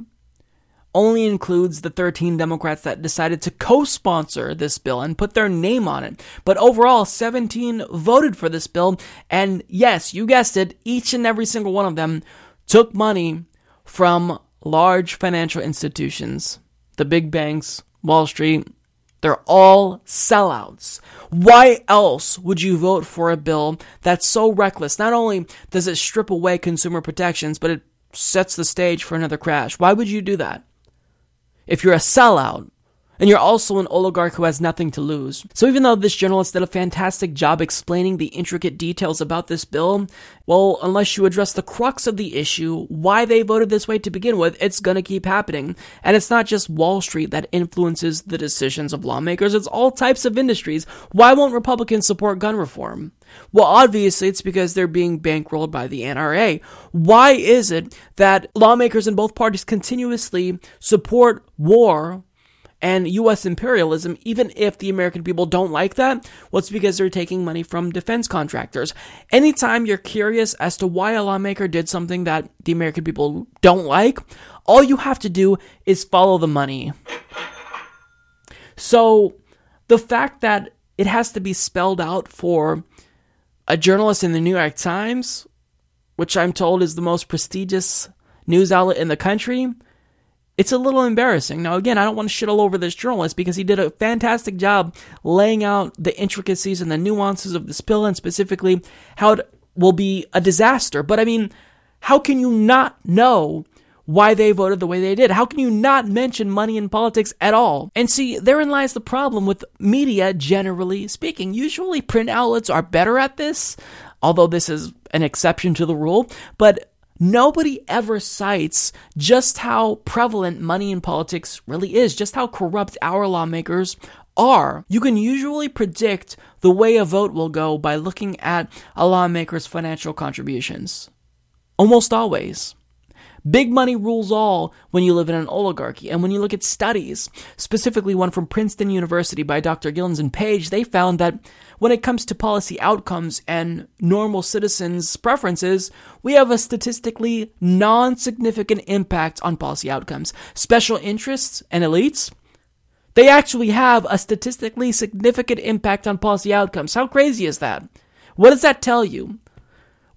only includes the 13 Democrats that decided to co-sponsor this bill and put their name on it. But overall, 17 voted for this bill. And yes, you guessed it, each and every single one of them took money from large financial institutions, the big banks, Wall Street, they're all sellouts. Why else would you vote for a bill that's so reckless? Not only does it strip away consumer protections, but it sets the stage for another crash. Why would you do that? If you're a sellout, and you're also an oligarch who has nothing to lose. So even though this journalist did a fantastic job explaining the intricate details about this bill, well, unless you address the crux of the issue, why they voted this way to begin with, it's gonna keep happening. And it's not just Wall Street that influences the decisions of lawmakers, it's all types of industries. Why won't Republicans support gun reform? Well, obviously, it's because they're being bankrolled by the NRA. Why is it that lawmakers in both parties continuously support war and US imperialism, even if the American people don't like that, well, it's because they're taking money from defense contractors. Anytime you're curious as to why a lawmaker did something that the American people don't like, all you have to do is follow the money. So, the fact that it has to be spelled out for a journalist in the New York Times, which I'm told is the most prestigious news outlet in the country, it's a little embarrassing. Now, again, I don't want to shit all over this journalist because he did a fantastic job laying out the intricacies and the nuances of this bill and specifically how it will be a disaster. But I mean, how can you not know why they voted the way they did? How can you not mention money in politics at all? And see, therein lies the problem with media, generally speaking. Usually, print outlets are better at this, although this is an exception to the rule. But Nobody ever cites just how prevalent money in politics really is, just how corrupt our lawmakers are. You can usually predict the way a vote will go by looking at a lawmaker's financial contributions. Almost always. Big money rules all when you live in an oligarchy. And when you look at studies, specifically one from Princeton University by Dr. Gilens and Page, they found that when it comes to policy outcomes and normal citizens' preferences, we have a statistically non significant impact on policy outcomes. Special interests and elites, they actually have a statistically significant impact on policy outcomes. How crazy is that? What does that tell you?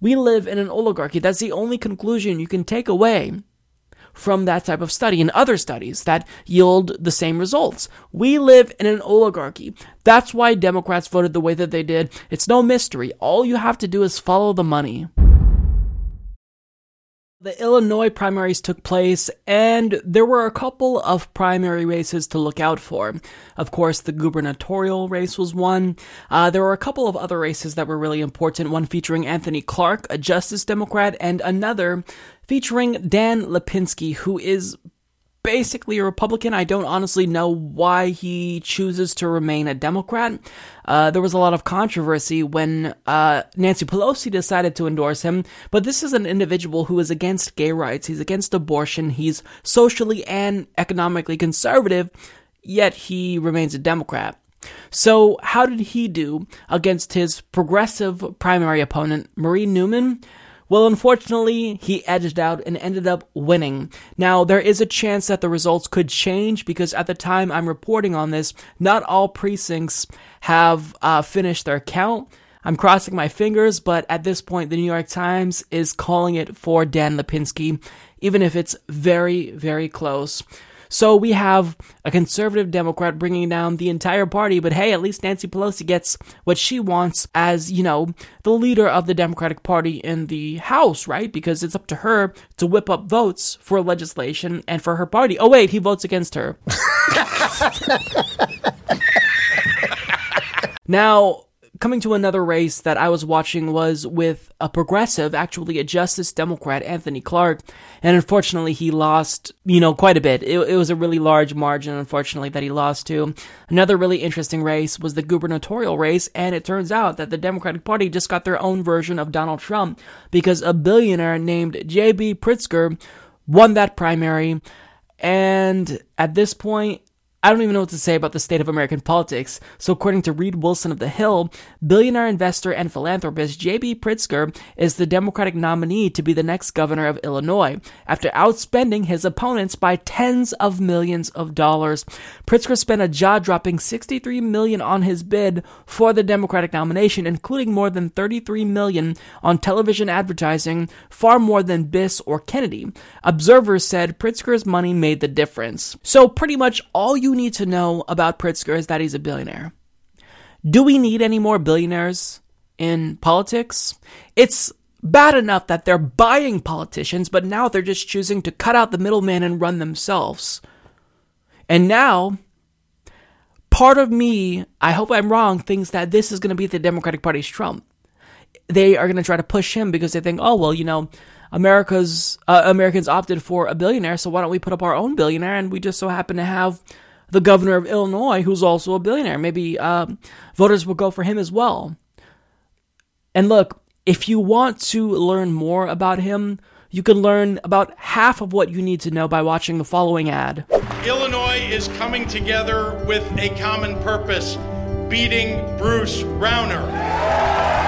We live in an oligarchy. That's the only conclusion you can take away from that type of study and other studies that yield the same results. We live in an oligarchy. That's why Democrats voted the way that they did. It's no mystery. All you have to do is follow the money. The Illinois primaries took place, and there were a couple of primary races to look out for. Of course, the gubernatorial race was one. Uh, there were a couple of other races that were really important, one featuring Anthony Clark, a Justice Democrat, and another featuring Dan Lipinski, who is basically a Republican. I don't honestly know why he chooses to remain a Democrat. Uh, there was a lot of controversy when uh, Nancy Pelosi decided to endorse him, but this is an individual who is against gay rights. He's against abortion. He's socially and economically conservative, yet he remains a Democrat. So, how did he do against his progressive primary opponent, Marie Newman? Well, unfortunately, he edged out and ended up winning. Now, there is a chance that the results could change because at the time I'm reporting on this, not all precincts have uh, finished their count. I'm crossing my fingers, but at this point, the New York Times is calling it for Dan Lipinski, even if it's very, very close. So we have a conservative Democrat bringing down the entire party, but hey, at least Nancy Pelosi gets what she wants as, you know, the leader of the Democratic Party in the House, right? Because it's up to her to whip up votes for legislation and for her party. Oh, wait, he votes against her. now, coming to another race that I was watching was with a progressive, actually a Justice Democrat, Anthony Clark, and unfortunately he lost, you know, quite a bit. It, it, was a really large margin, unfortunately, that he lost to. Another really interesting race was the gubernatorial race, and it turns out that the Democratic Party just got their own version of Donald Trump because a billionaire named J.B. Pritzker won that primary. And at this point, I don't even know what to say about the state of American politics. So, according to Reid Wilson of The Hill, billionaire investor and philanthropist J.B. Pritzker is the Democratic nominee to be the next governor of Illinois after outspending his opponents by tens of millions of dollars. Pritzker spent a jaw-dropping 63 million on his bid for the Democratic nomination, including more than 33 million on television advertising, far more than Biss or Kennedy. Observers said Pritzker's money made the difference. So, pretty much all you you need to know about Pritzker is that he's a billionaire. Do we need any more billionaires in politics? It's bad enough that they're buying politicians, but now they're just choosing to cut out the middleman and run themselves. And now, part of me, I hope I'm wrong, thinks that this is going to be the Democratic Party's Trump. They are going to try to push him because they think, oh, well, you know, America's uh, Americans opted for a billionaire, so why don't we put up our own billionaire? And we just so happen to have the governor of Illinois, who's also a billionaire. Maybe uh, voters will go for him as well. And look, if you want to learn more about him, you can learn about half of what you need to know by watching the following ad.
Illinois is coming together with a common purpose beating Bruce Rauner.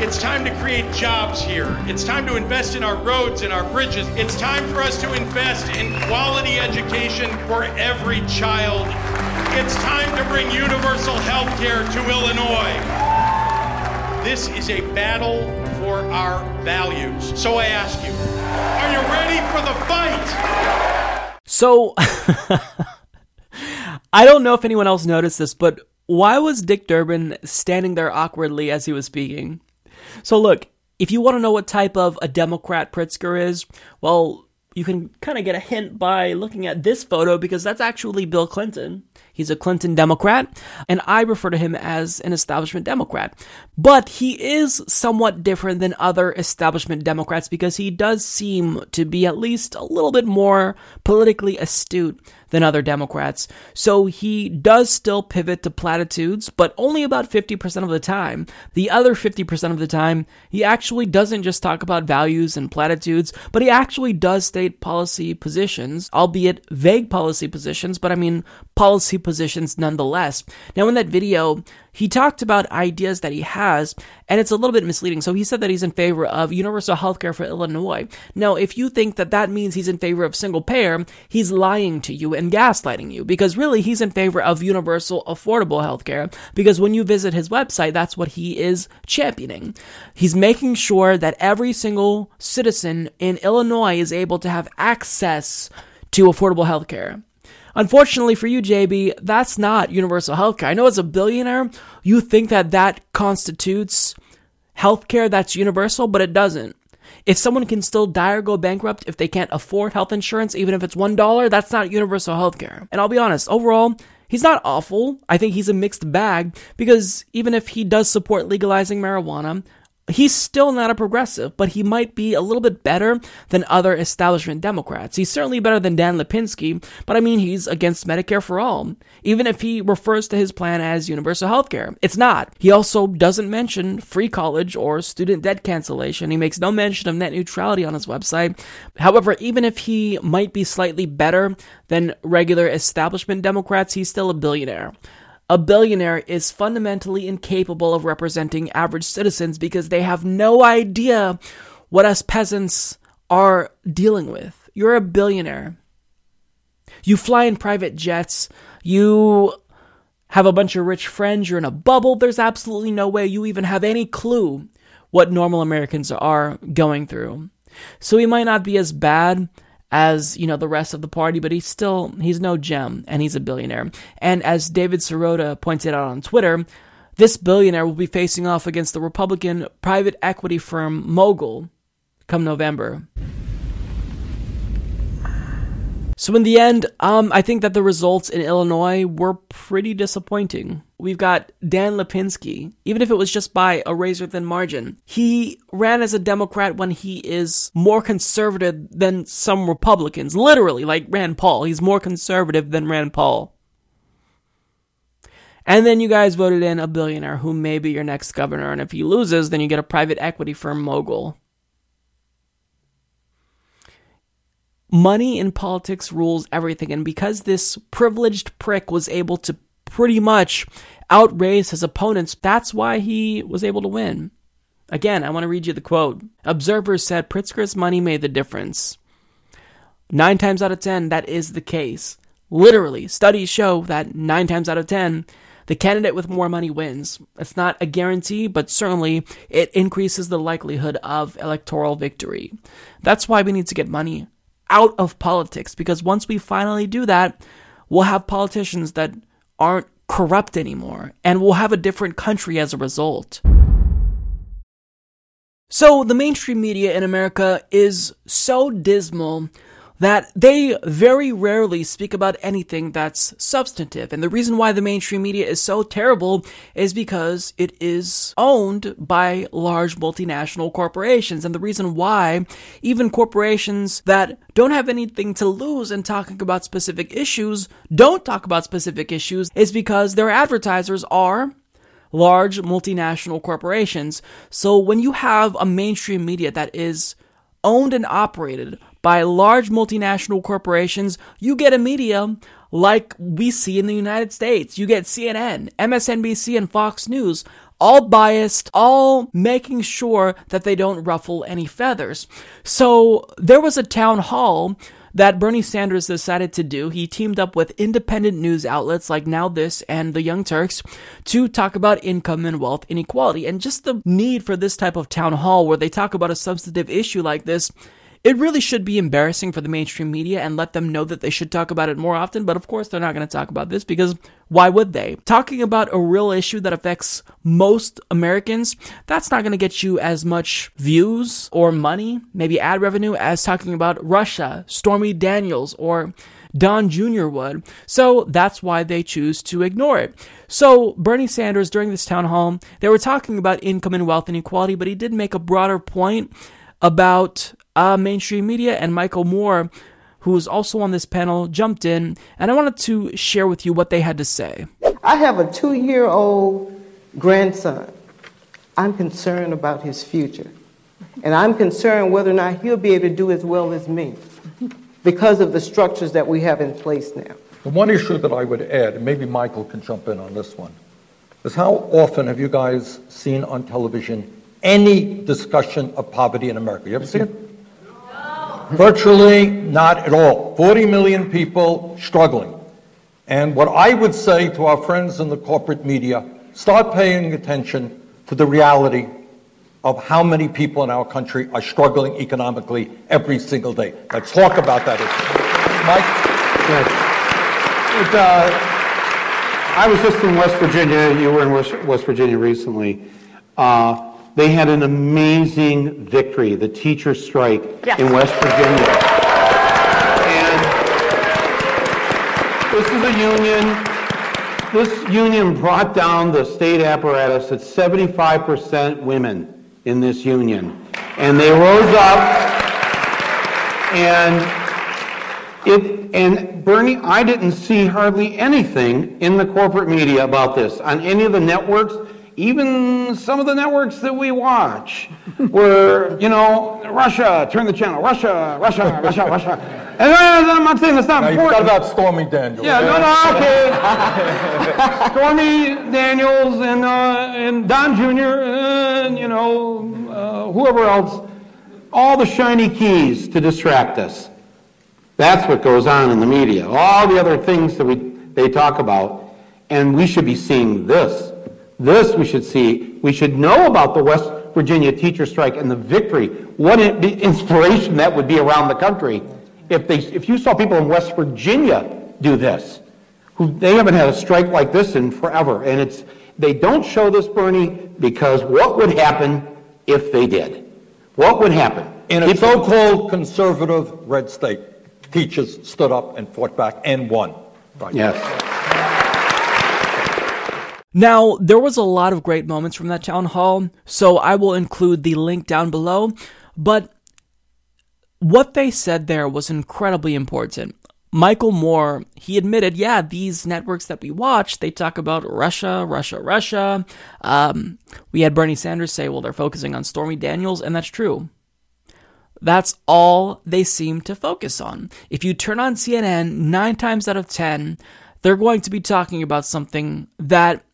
It's time to create jobs here. It's time to invest in our roads and our bridges. It's time for us to invest in quality education for every child. It's time to bring universal health care to Illinois. This is a battle for our values. So I ask you, are you ready for the fight?
So, I don't know if anyone else noticed this, but why was Dick Durbin standing there awkwardly as he was speaking? So look, if you want to know what type of a Democrat Pritzker is, well, you can kind of get a hint by looking at this photo because that's actually Bill Clinton. He's a Clinton Democrat, and I refer to him as an establishment Democrat. But he is somewhat different than other establishment Democrats because he does seem to be at least a little bit more politically astute than other Democrats. So he does still pivot to platitudes, but only about 50% of the time. The other 50% of the time, he actually doesn't just talk about values and platitudes, but he actually does state policy positions, albeit vague policy positions, but I mean policy positions nonetheless. Now, in that video, he talked about ideas that he has, and it's a little bit misleading. So he said that he's in favor of universal healthcare for Illinois. Now, if you think that that means he's in favor of single payer, he's lying to you and gaslighting you because really he's in favor of universal affordable healthcare because when you visit his website, that's what he is championing. He's making sure that every single citizen in Illinois is able to have access to affordable healthcare. Unfortunately for you, JB, that's not universal healthcare. I know as a billionaire, you think that that constitutes healthcare that's universal, but it doesn't. If someone can still die or go bankrupt if they can't afford health insurance, even if it's $1, that's not universal healthcare. And I'll be honest, overall, he's not awful. I think he's a mixed bag because even if he does support legalizing marijuana, He's still not a progressive, but he might be a little bit better than other establishment Democrats. He's certainly better than Dan Lipinski, but I mean, he's against Medicare for all, even if he refers to his plan as universal health care. It's not. He also doesn't mention free college or student debt cancellation. He makes no mention of net neutrality on his website. However, even if he might be slightly better than regular establishment Democrats, he's still a billionaire. A billionaire is fundamentally incapable of representing average citizens because they have no idea what us peasants are dealing with. You're a billionaire. You fly in private jets. You have a bunch of rich friends. You're in a bubble. There's absolutely no way you even have any clue what normal Americans are going through. So he might not be as bad as you know the rest of the party, but he's still he's no gem, and he's a billionaire. And as David Sirota pointed out on Twitter, this billionaire will be facing off against the Republican private equity firm Mogul come November. So in the end, um, I think that the results in Illinois were pretty disappointing. We've got Dan Lipinski, even if it was just by a razor thin margin. He ran as a Democrat when he is more conservative than some Republicans. Literally, like Rand Paul. He's more conservative than Rand Paul. And then you guys voted in a billionaire who may be your next governor. And if he loses, then you get a private equity firm mogul. money in politics rules everything. And because this privileged prick was able to pretty much outraise his opponents, that's why he was able to win. Again, I want to read you the quote. Observers said Pritzker's money made the difference. Nine times out of ten, that is the case. Literally, studies show that nine times out of ten, the candidate with more money wins. It's not a guarantee, but certainly it increases the likelihood of electoral victory. That's why we need to get money out of politics because once we finally do that, we'll have politicians that aren't corrupt anymore and we'll have a different country as a result. So, the mainstream media in America is so dismal that they very rarely speak about anything that's substantive. And the reason why the mainstream media is so terrible is because it is owned by large multinational corporations. And the reason why even corporations that don't have anything to lose in talking about specific issues don't talk about specific issues is because their advertisers are large multinational corporations. So when you have a mainstream media that is owned and operated by large multinational corporations, you get a media like we see in the United States. You get CNN, MSNBC, and Fox News, all biased, all making sure that they don't ruffle any feathers. So there was a town hall that Bernie Sanders decided to do. He teamed up with independent news outlets like Now This and The Young Turks to talk about income and wealth inequality. And just the need for this type of town hall where they talk about a substantive issue like this it really should be embarrassing for the mainstream media and let them know that they should talk about it more often, but of course they're not going to talk about this because why would they? Talking about a real issue that affects most Americans, that's not going to get you as much views or money, maybe ad revenue, as talking about Russia, Stormy Daniels, or Don Jr. would. So that's why they choose to ignore it. So Bernie Sanders, during this town hall, they were talking about income and wealth inequality, but he did make a broader point about uh, mainstream media, and Michael Moore, who was also on this panel, jumped in, and I wanted to share with you what they had to say.
I have a two year old grandson. I'm concerned about his future. And I'm concerned whether or not he'll be able to do as well as me because of the structures that we have in place now.
The one issue that I would add, and maybe Michael can jump in on this one, is how often have you guys seen on television any discussion of poverty in America? You ever see it? Virtually not at all. 40 million people struggling. And what I would say to our friends in the corporate media, start paying attention to the reality of how many people in our country are struggling economically every single day. Let's talk about that issue. Mike?
It, uh, I was just in West Virginia. You were in West, West Virginia recently. Uh, they had an amazing victory, the teacher strike
Yes.
in West Virginia. And this is a union. This union brought down the state apparatus at 75% women in this union. And they rose up and it, and Bernie, I didn't see hardly anything in the corporate media about this on any of the networks. Even some of the networks that we watch were, you know, Russia, turn the channel, Russia, Russia, Russia, Russia. And I'm not saying that's not
Now, you
important.
forgot about Stormy Daniels.
Yeah, no, no, okay. Stormy Daniels and, uh, and Don Jr., and, you know, uh, whoever else, all the shiny keys to distract us. That's what goes on in the media. All the other things that we, they talk about. And we should be seeing this. This we should see. We should know about the West Virginia teacher strike and the victory. What inspiration that would be around the country if they, if you saw people in West Virginia do this. Who, they haven't had a strike like this in forever. And it's, they don't show this, Bernie, because what would happen if they did? What would happen?
In a so-called conservative red state, teachers stood up and fought back and won. Right.
Yes.
Now, there was a lot of great moments from that town hall, so I will include the link down below, but what they said there was incredibly important. Michael Moore, he admitted, yeah, these networks that we watch, they talk about Russia, Russia, Russia. Um, we had Bernie Sanders say, well, they're focusing on Stormy Daniels, and that's true. That's all they seem to focus on. If you turn on CNN, nine times out of ten, they're going to be talking about something that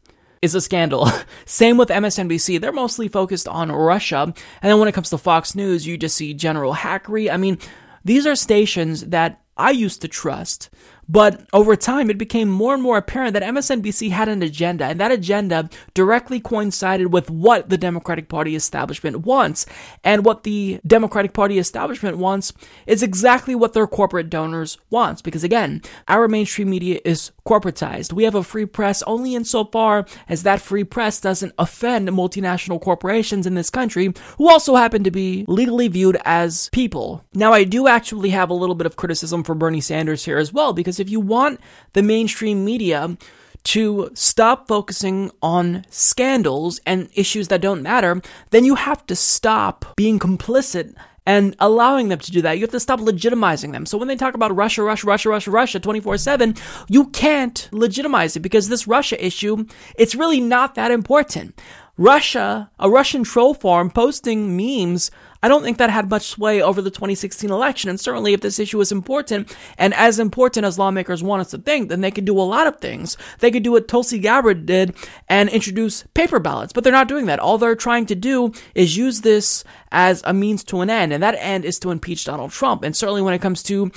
is a scandal. Same with MSNBC. They're mostly focused on Russia. And then when it comes to Fox News, you just see general hackery. I mean, these are stations that I used to trust. But over time, it became more and more apparent that MSNBC had an agenda, and that agenda directly coincided with what the Democratic Party establishment wants. And what the Democratic Party establishment wants is exactly what their corporate donors wants. Because again, our mainstream media is corporatized. We have a free press only insofar as that free press doesn't offend multinational corporations in this country who also happen to be legally viewed as people. Now, I do actually have a little bit of criticism for Bernie Sanders here as well, because if you want the mainstream media to stop focusing on scandals and issues that don't matter, then you have to stop being complicit and allowing them to do that. You have to stop legitimizing them. So when they talk about Russia, Russia, Russia, Russia, Russia 24 7, you can't legitimize it because this Russia issue, it's really not that important. Russia, a Russian troll farm posting memes, I don't think that had much sway over the 2016 election. And certainly, if this issue is important and as important as lawmakers want us to think, then they could do a lot of things. They could do what Tulsi Gabbard did and introduce paper ballots, but they're not doing that. All they're trying to do is use this as a means to an end, and that end is to impeach Donald Trump. And certainly, when it comes to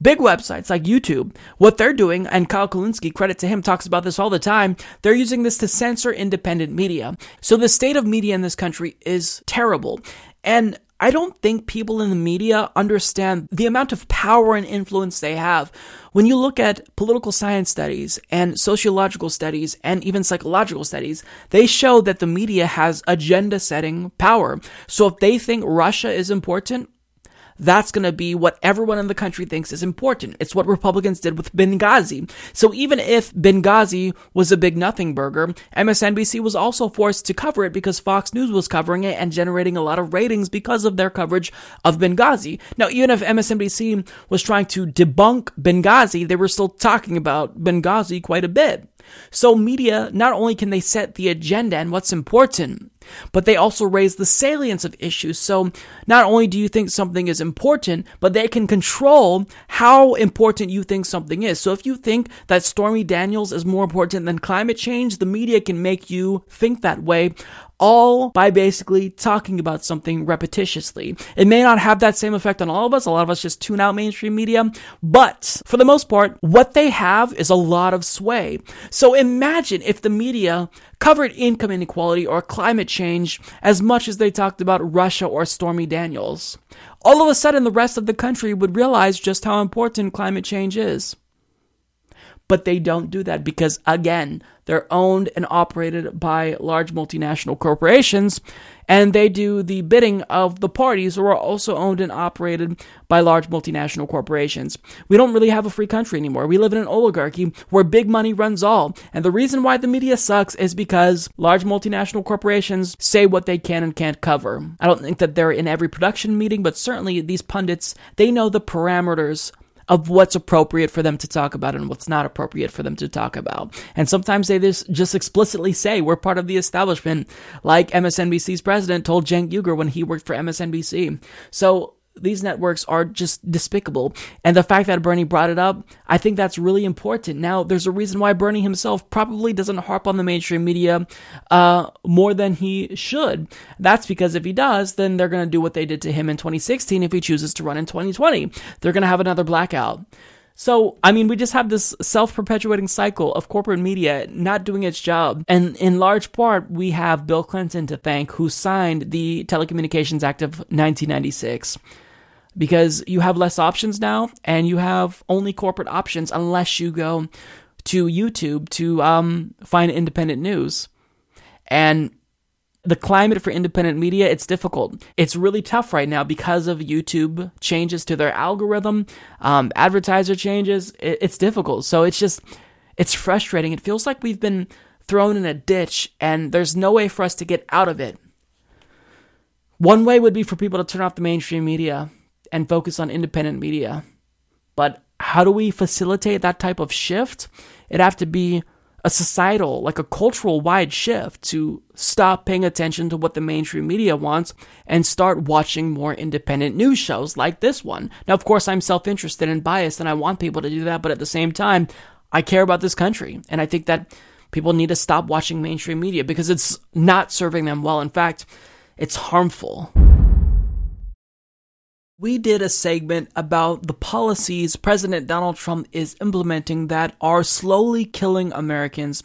big websites like YouTube, what they're doing, and Kyle Kulinski, credit to him, talks about this all the time, they're using this to censor independent media. So the state of media in this country is terrible. And I don't think people in the media understand the amount of power and influence they have. When you look at political science studies and sociological studies and even psychological studies, they show that the media has agenda setting power. So if they think Russia is important, that's going to be what everyone in the country thinks is important. It's what Republicans did with Benghazi. So even if Benghazi was a big nothing burger, MSNBC was also forced to cover it because Fox News was covering it and generating a lot of ratings because of their coverage of Benghazi. Now, even if MSNBC was trying to debunk Benghazi, they were still talking about Benghazi quite a bit. So media, not only can they set the agenda and what's important, but they also raise the salience of issues. So not only do you think something is important, but they can control how important you think something is. So if you think that Stormy Daniels is more important than climate change, the media can make you think that way all by basically talking about something repetitiously. It may not have that same effect on all of us. A lot of us just tune out mainstream media, but for the most part, what they have is a lot of sway. So imagine if the media covered income inequality or climate change as much as they talked about Russia or Stormy Daniels. All of a sudden, the rest of the country would realize just how important climate change is. But they don't do that because, again, they're owned and operated by large multinational corporations, and they do the bidding of the parties who are also owned and operated by large multinational corporations. We don't really have a free country anymore. We live in an oligarchy where big money runs all. And the reason why the media sucks is because large multinational corporations say what they can and can't cover. I don't think that they're in every production meeting, but certainly these pundits, they know the parameters of what's appropriate for them to talk about and what's not appropriate for them to talk about. And sometimes they just, explicitly say we're part of the establishment, like MSNBC's president told Cenk Uygur when he worked for MSNBC. So these networks are just despicable. And the fact that Bernie brought it up, I think that's really important. Now, there's a reason why Bernie himself probably doesn't harp on the mainstream media uh, more than he should. That's because if he does, then they're going to do what they did to him in 2016 if he chooses to run in 2020. They're going to have another blackout. So, I mean, we just have this self perpetuating cycle of corporate media not doing its job. And in large part, we have Bill Clinton to thank, who signed the Telecommunications Act of 1996 because you have less options now and you have only corporate options unless you go to YouTube to um, find independent news. And the climate for independent media, it's difficult. It's really tough right now because of YouTube changes to their algorithm, um, advertiser changes. It, it's difficult. So it's just, it's frustrating. It feels like we've been thrown in a ditch and there's no way for us to get out of it. One way would be for people to turn off the mainstream media and focus on independent media. But how do we facilitate that type of shift? It'd have to be a societal, like a cultural wide shift to stop paying attention to what the mainstream media wants and start watching more independent news shows like this one. Now, of course, I'm self interested and biased and I want people to do that, but at the same time, I care about this country. And I think that people need to stop watching mainstream media because it's not serving them well. In fact, it's harmful we did a segment about the policies President Donald Trump is implementing that are slowly killing Americans.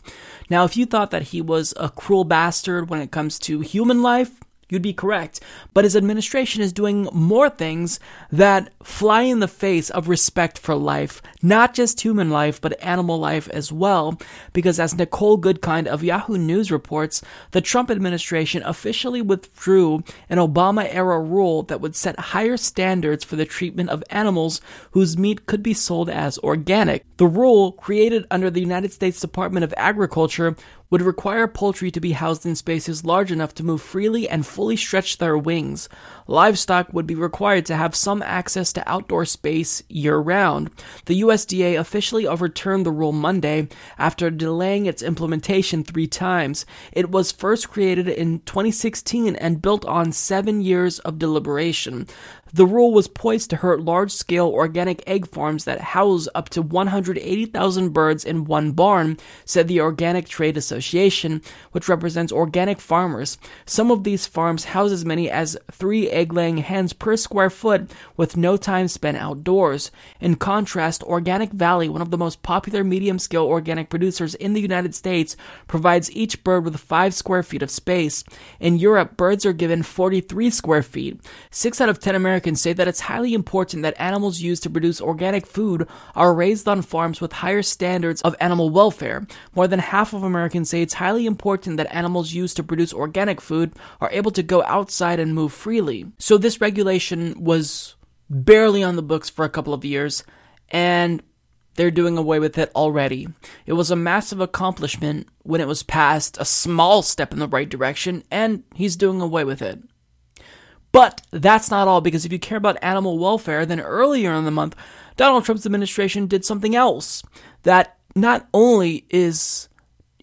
Now, if you thought that he was a cruel bastard when it comes to human life, You'd be correct. But his administration is doing more things that fly in the face of respect for life, not just human life, but animal life as well. Because as Nicole Goodkind of Yahoo News reports, the Trump administration officially withdrew an Obama era rule that would set higher standards for the treatment of animals whose meat could be sold as organic. The rule, created under the United States Department of Agriculture, would require poultry to be housed in spaces large enough to move freely and fully stretch their wings. Livestock would be required to have some access to outdoor space year round. The USDA officially overturned the rule Monday after delaying its implementation three times. It was first created in 2016 and built on seven years of deliberation. The rule was poised to hurt large scale organic egg farms that house up to 180,000 birds in one barn, said the Organic Trade Association, which represents organic farmers. Some of these farms house as many as three egg laying hens per square foot with no time spent outdoors. In contrast, Organic Valley, one of the most popular medium scale organic producers in the United States, provides each bird with 5 square feet of space. In Europe, birds are given 43 square feet. 6 out of 10 Americans Americans say that it's highly important that animals used to produce organic food are raised on farms with higher standards of animal welfare. More than half of Americans say it's highly important that animals used to produce organic food are able to go outside and move freely. So this regulation was barely on the books for a couple of years, and they're doing away with it already. It was a massive accomplishment when it was passed, a small step in the right direction, and he's doing away with it. But that's not all, because if you care about animal welfare, then earlier in the month, Donald Trump's administration did something else that not only is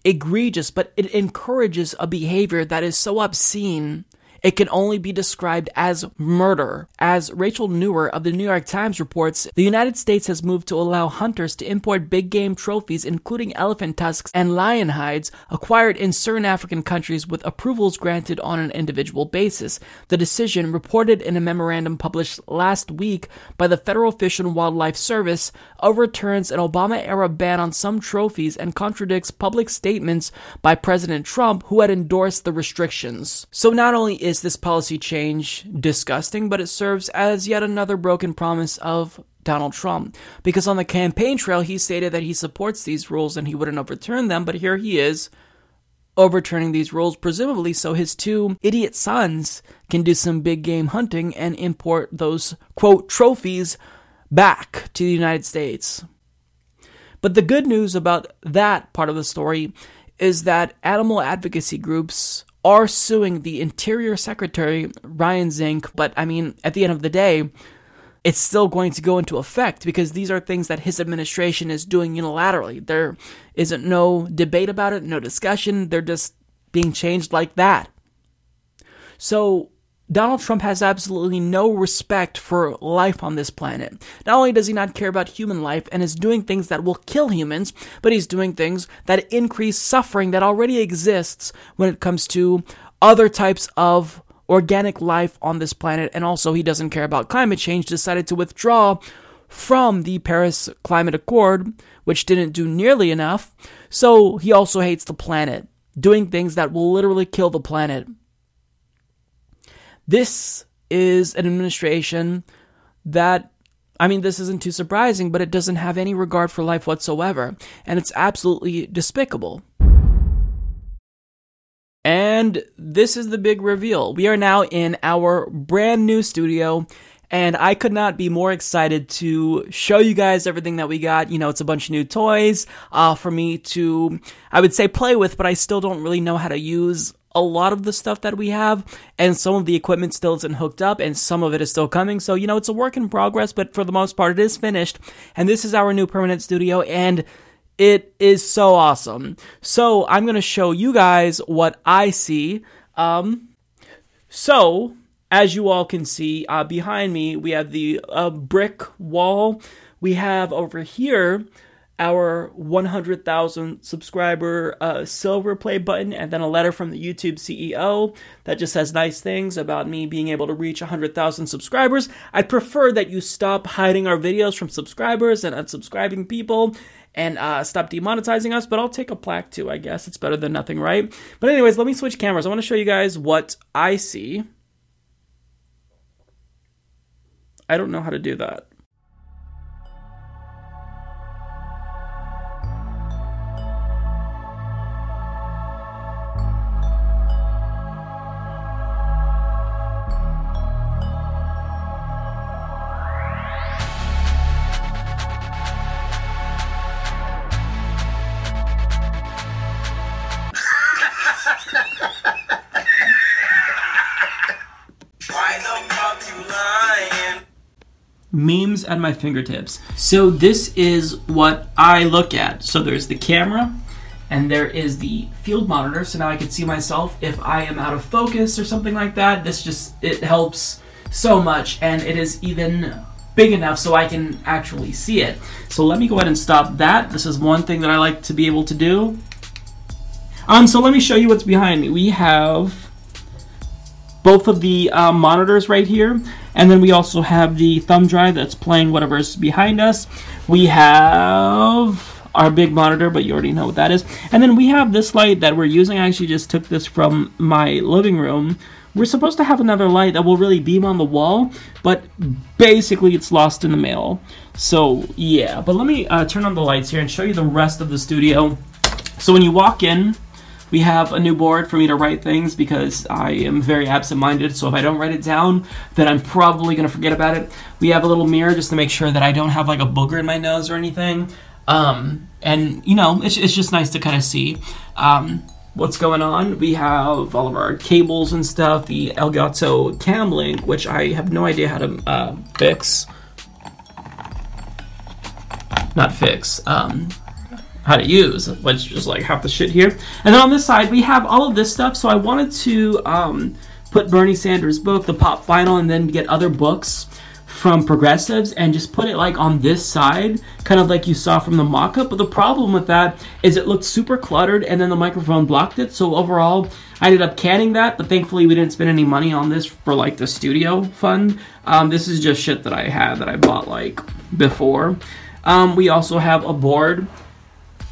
egregious, but it encourages a behavior that is so obscene it can only be described as murder. As Rachel Nuwer of the New York Times reports, the United States has moved to allow hunters to import big game trophies, including elephant tusks and lion hides, acquired in certain African countries with approvals granted on an individual basis. The decision, reported in a memorandum published last week by the Federal Fish and Wildlife Service, overturns an Obama era ban on some trophies and contradicts public statements by President Trump, who had endorsed the restrictions. So not only is is this policy change disgusting, but it serves as yet another broken promise of Donald Trump. Because on the campaign trail, he stated that he supports these rules and he wouldn't overturn them, but here he is overturning these rules, presumably so his two idiot sons can do some big game hunting and import those, quote, trophies back to the United States. But the good news about that part of the story is that animal advocacy groups are suing the Interior Secretary, Ryan Zinke, but I mean, at the end of the day, it's still going to go into effect because these are things that his administration is doing unilaterally. There isn't no debate about it, no discussion. They're just being changed like that. So, Donald Trump has absolutely no respect for life on this planet. Not only does he not care about human life and is doing things that will kill humans, but he's doing things that increase suffering that already exists when it comes to other types of organic life on this planet. And also, he doesn't care about climate change, decided to withdraw from the Paris Climate Accord, which didn't do nearly enough. So, he also hates the planet, doing things that will literally kill the planet. This is an administration that, I mean, this isn't too surprising, but it doesn't have any regard for life whatsoever. And it's absolutely despicable. And this is the big reveal. We are now in our brand new studio, and I could not be more excited to show you guys everything that we got. You know, it's a bunch of new toys uh, for me to, I would say, play with, but I still don't really know how to use a lot of the stuff that we have, and some of the equipment still isn't hooked up, and some of it is still coming. So, you know, it's a work in progress, but for the most part, it is finished. And this is our new permanent studio, and it is so awesome. So, I'm going to show you guys what I see. Um, so, as you all can see, uh, behind me, we have the uh, brick wall. We have over here our 100,000 subscriber uh, silver play button and then a letter from the YouTube CEO that just says nice things about me being able to reach 100,000 subscribers. I'd prefer that you stop hiding our videos from subscribers and unsubscribing people and uh, stop demonetizing us, but I'll take a plaque too, I guess. It's better than nothing, right? But, anyways, let me switch cameras. I want to show you guys what I see. I don't know how to do that. At my fingertips. So this is what I look at. So there's the camera and there is the field monitor. So now I can see myself if I am out of focus or something like that. This just it helps so much and it is even big enough so I can actually see it. So let me go ahead and stop that. This is one thing that I like to be able to do. Um, so let me show you what's behind me. We have both of the uh, monitors right here. And then we also have the thumb drive that's playing whatever's behind us. We have our big monitor, but you already know what that is. And then we have this light that we're using. I actually just took this from my living room. We're supposed to have another light that will really beam on the wall, but basically it's lost in the mail. So yeah, but let me uh, turn on the lights here and show you the rest of the studio. So when you walk in, we have a new board for me to write things because I am very absent-minded. So if I don't write it down, then I'm probably going to forget about it. We have a little mirror just to make sure that I don't have like a booger in my nose or anything. Um, and you know, it's, it's just nice to kind of see. Um, what's going on. We have all of our cables and stuff, the Elgato Cam Link, which I have no idea how to uh, fix. Not fix. Um, how to use, which is like half the shit here. And then on this side, we have all of this stuff. So I wanted to um, put Bernie Sanders' book, The Pop Vinyl, and then get other books from progressives and just put it like on this side, kind of like you saw from the mock-up. But the problem with that is it looked super cluttered and then the microphone blocked it. So overall, I ended up canning that, but thankfully we didn't spend any money on this for like the studio fund. Um, this is just shit that I had that I bought like before. Um, we also have a board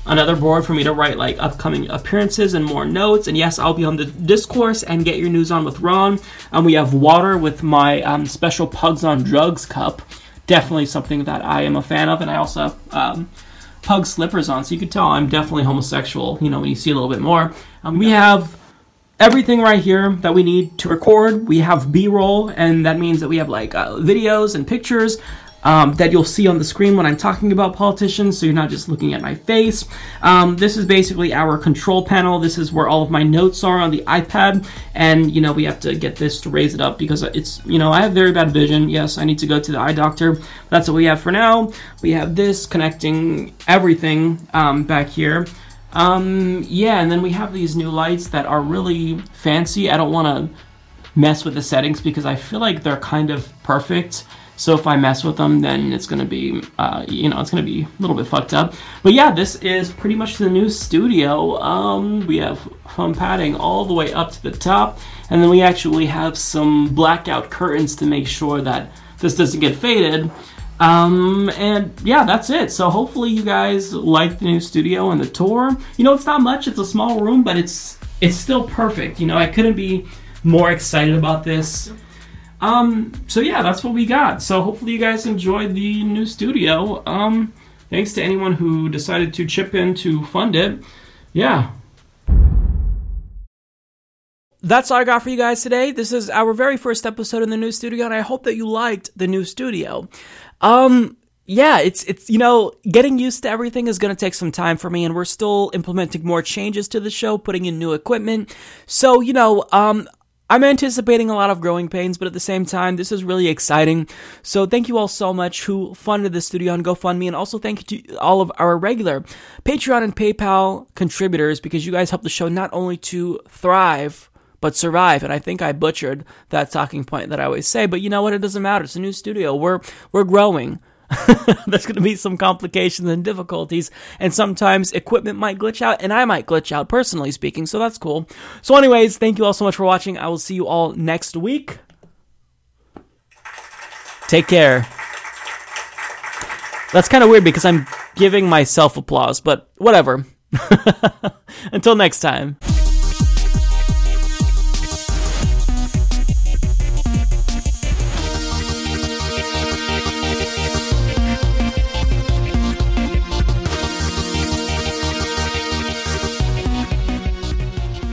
another board for me to write like upcoming appearances and more notes. And yes, I'll be on the discourse and get your news on with Ron. And we have water with my um, special Pugs on Drugs cup. Definitely something that I am a fan of. And I also have um, pug slippers on, so you can tell I'm definitely homosexual. You know, when you see a little bit more. Um, we have everything right here that we need to record. We have B-roll, and that means that we have like uh, videos and pictures um, that you'll see on the screen when I'm talking about politicians, so you're not just looking at my face. Um, this is basically our control panel. This is where all of my notes are on the iPad, and you know we have to get this to raise it up because it's you know I have very bad vision. Yes, I need to go to the eye doctor. That's what we have for now. We have this connecting everything um, back here. Um, yeah, and then we have these new lights that are really fancy. I don't want to mess with the settings because I feel like they're kind of perfect. So if I mess with them, then it's gonna be, uh, you know, it's gonna be a little bit fucked up. But yeah, this is pretty much the new studio. Um, we have foam padding all the way up to the top, and then we actually have some blackout curtains to make sure that this doesn't get faded. Um, and yeah, that's it. So hopefully you guys like the new studio and the tour. You know, it's not much. It's a small room, but it's it's still perfect. You know, I couldn't be more excited about this. Um, so yeah, that's what we got. So hopefully you guys enjoyed the new studio. Um, thanks to anyone who decided to chip in to fund it. Yeah. That's all I got for you guys today. This is our very first episode in the new studio, and I hope that you liked the new studio. Um, yeah, it's it's you know getting used to everything is going to take some time for me, and we're still implementing more changes to the show, putting in new equipment. So you know, um, I'm anticipating a lot of growing pains, but at the same time, this is really exciting. So thank you all so much who funded the studio on GoFundMe, and also thank you to all of our regular Patreon and PayPal contributors because you guys help the show not only to thrive but survive. And I think I butchered that talking point that I always say, but you know what? It doesn't matter. It's a new studio. We're we're growing. There's going to be some complications and difficulties, and sometimes equipment might glitch out, and I might glitch out, personally speaking, so that's cool. So, anyways, thank you all so much for watching. I will see you all next week. Take care. That's kind of weird because I'm giving myself applause, but whatever. Until next time.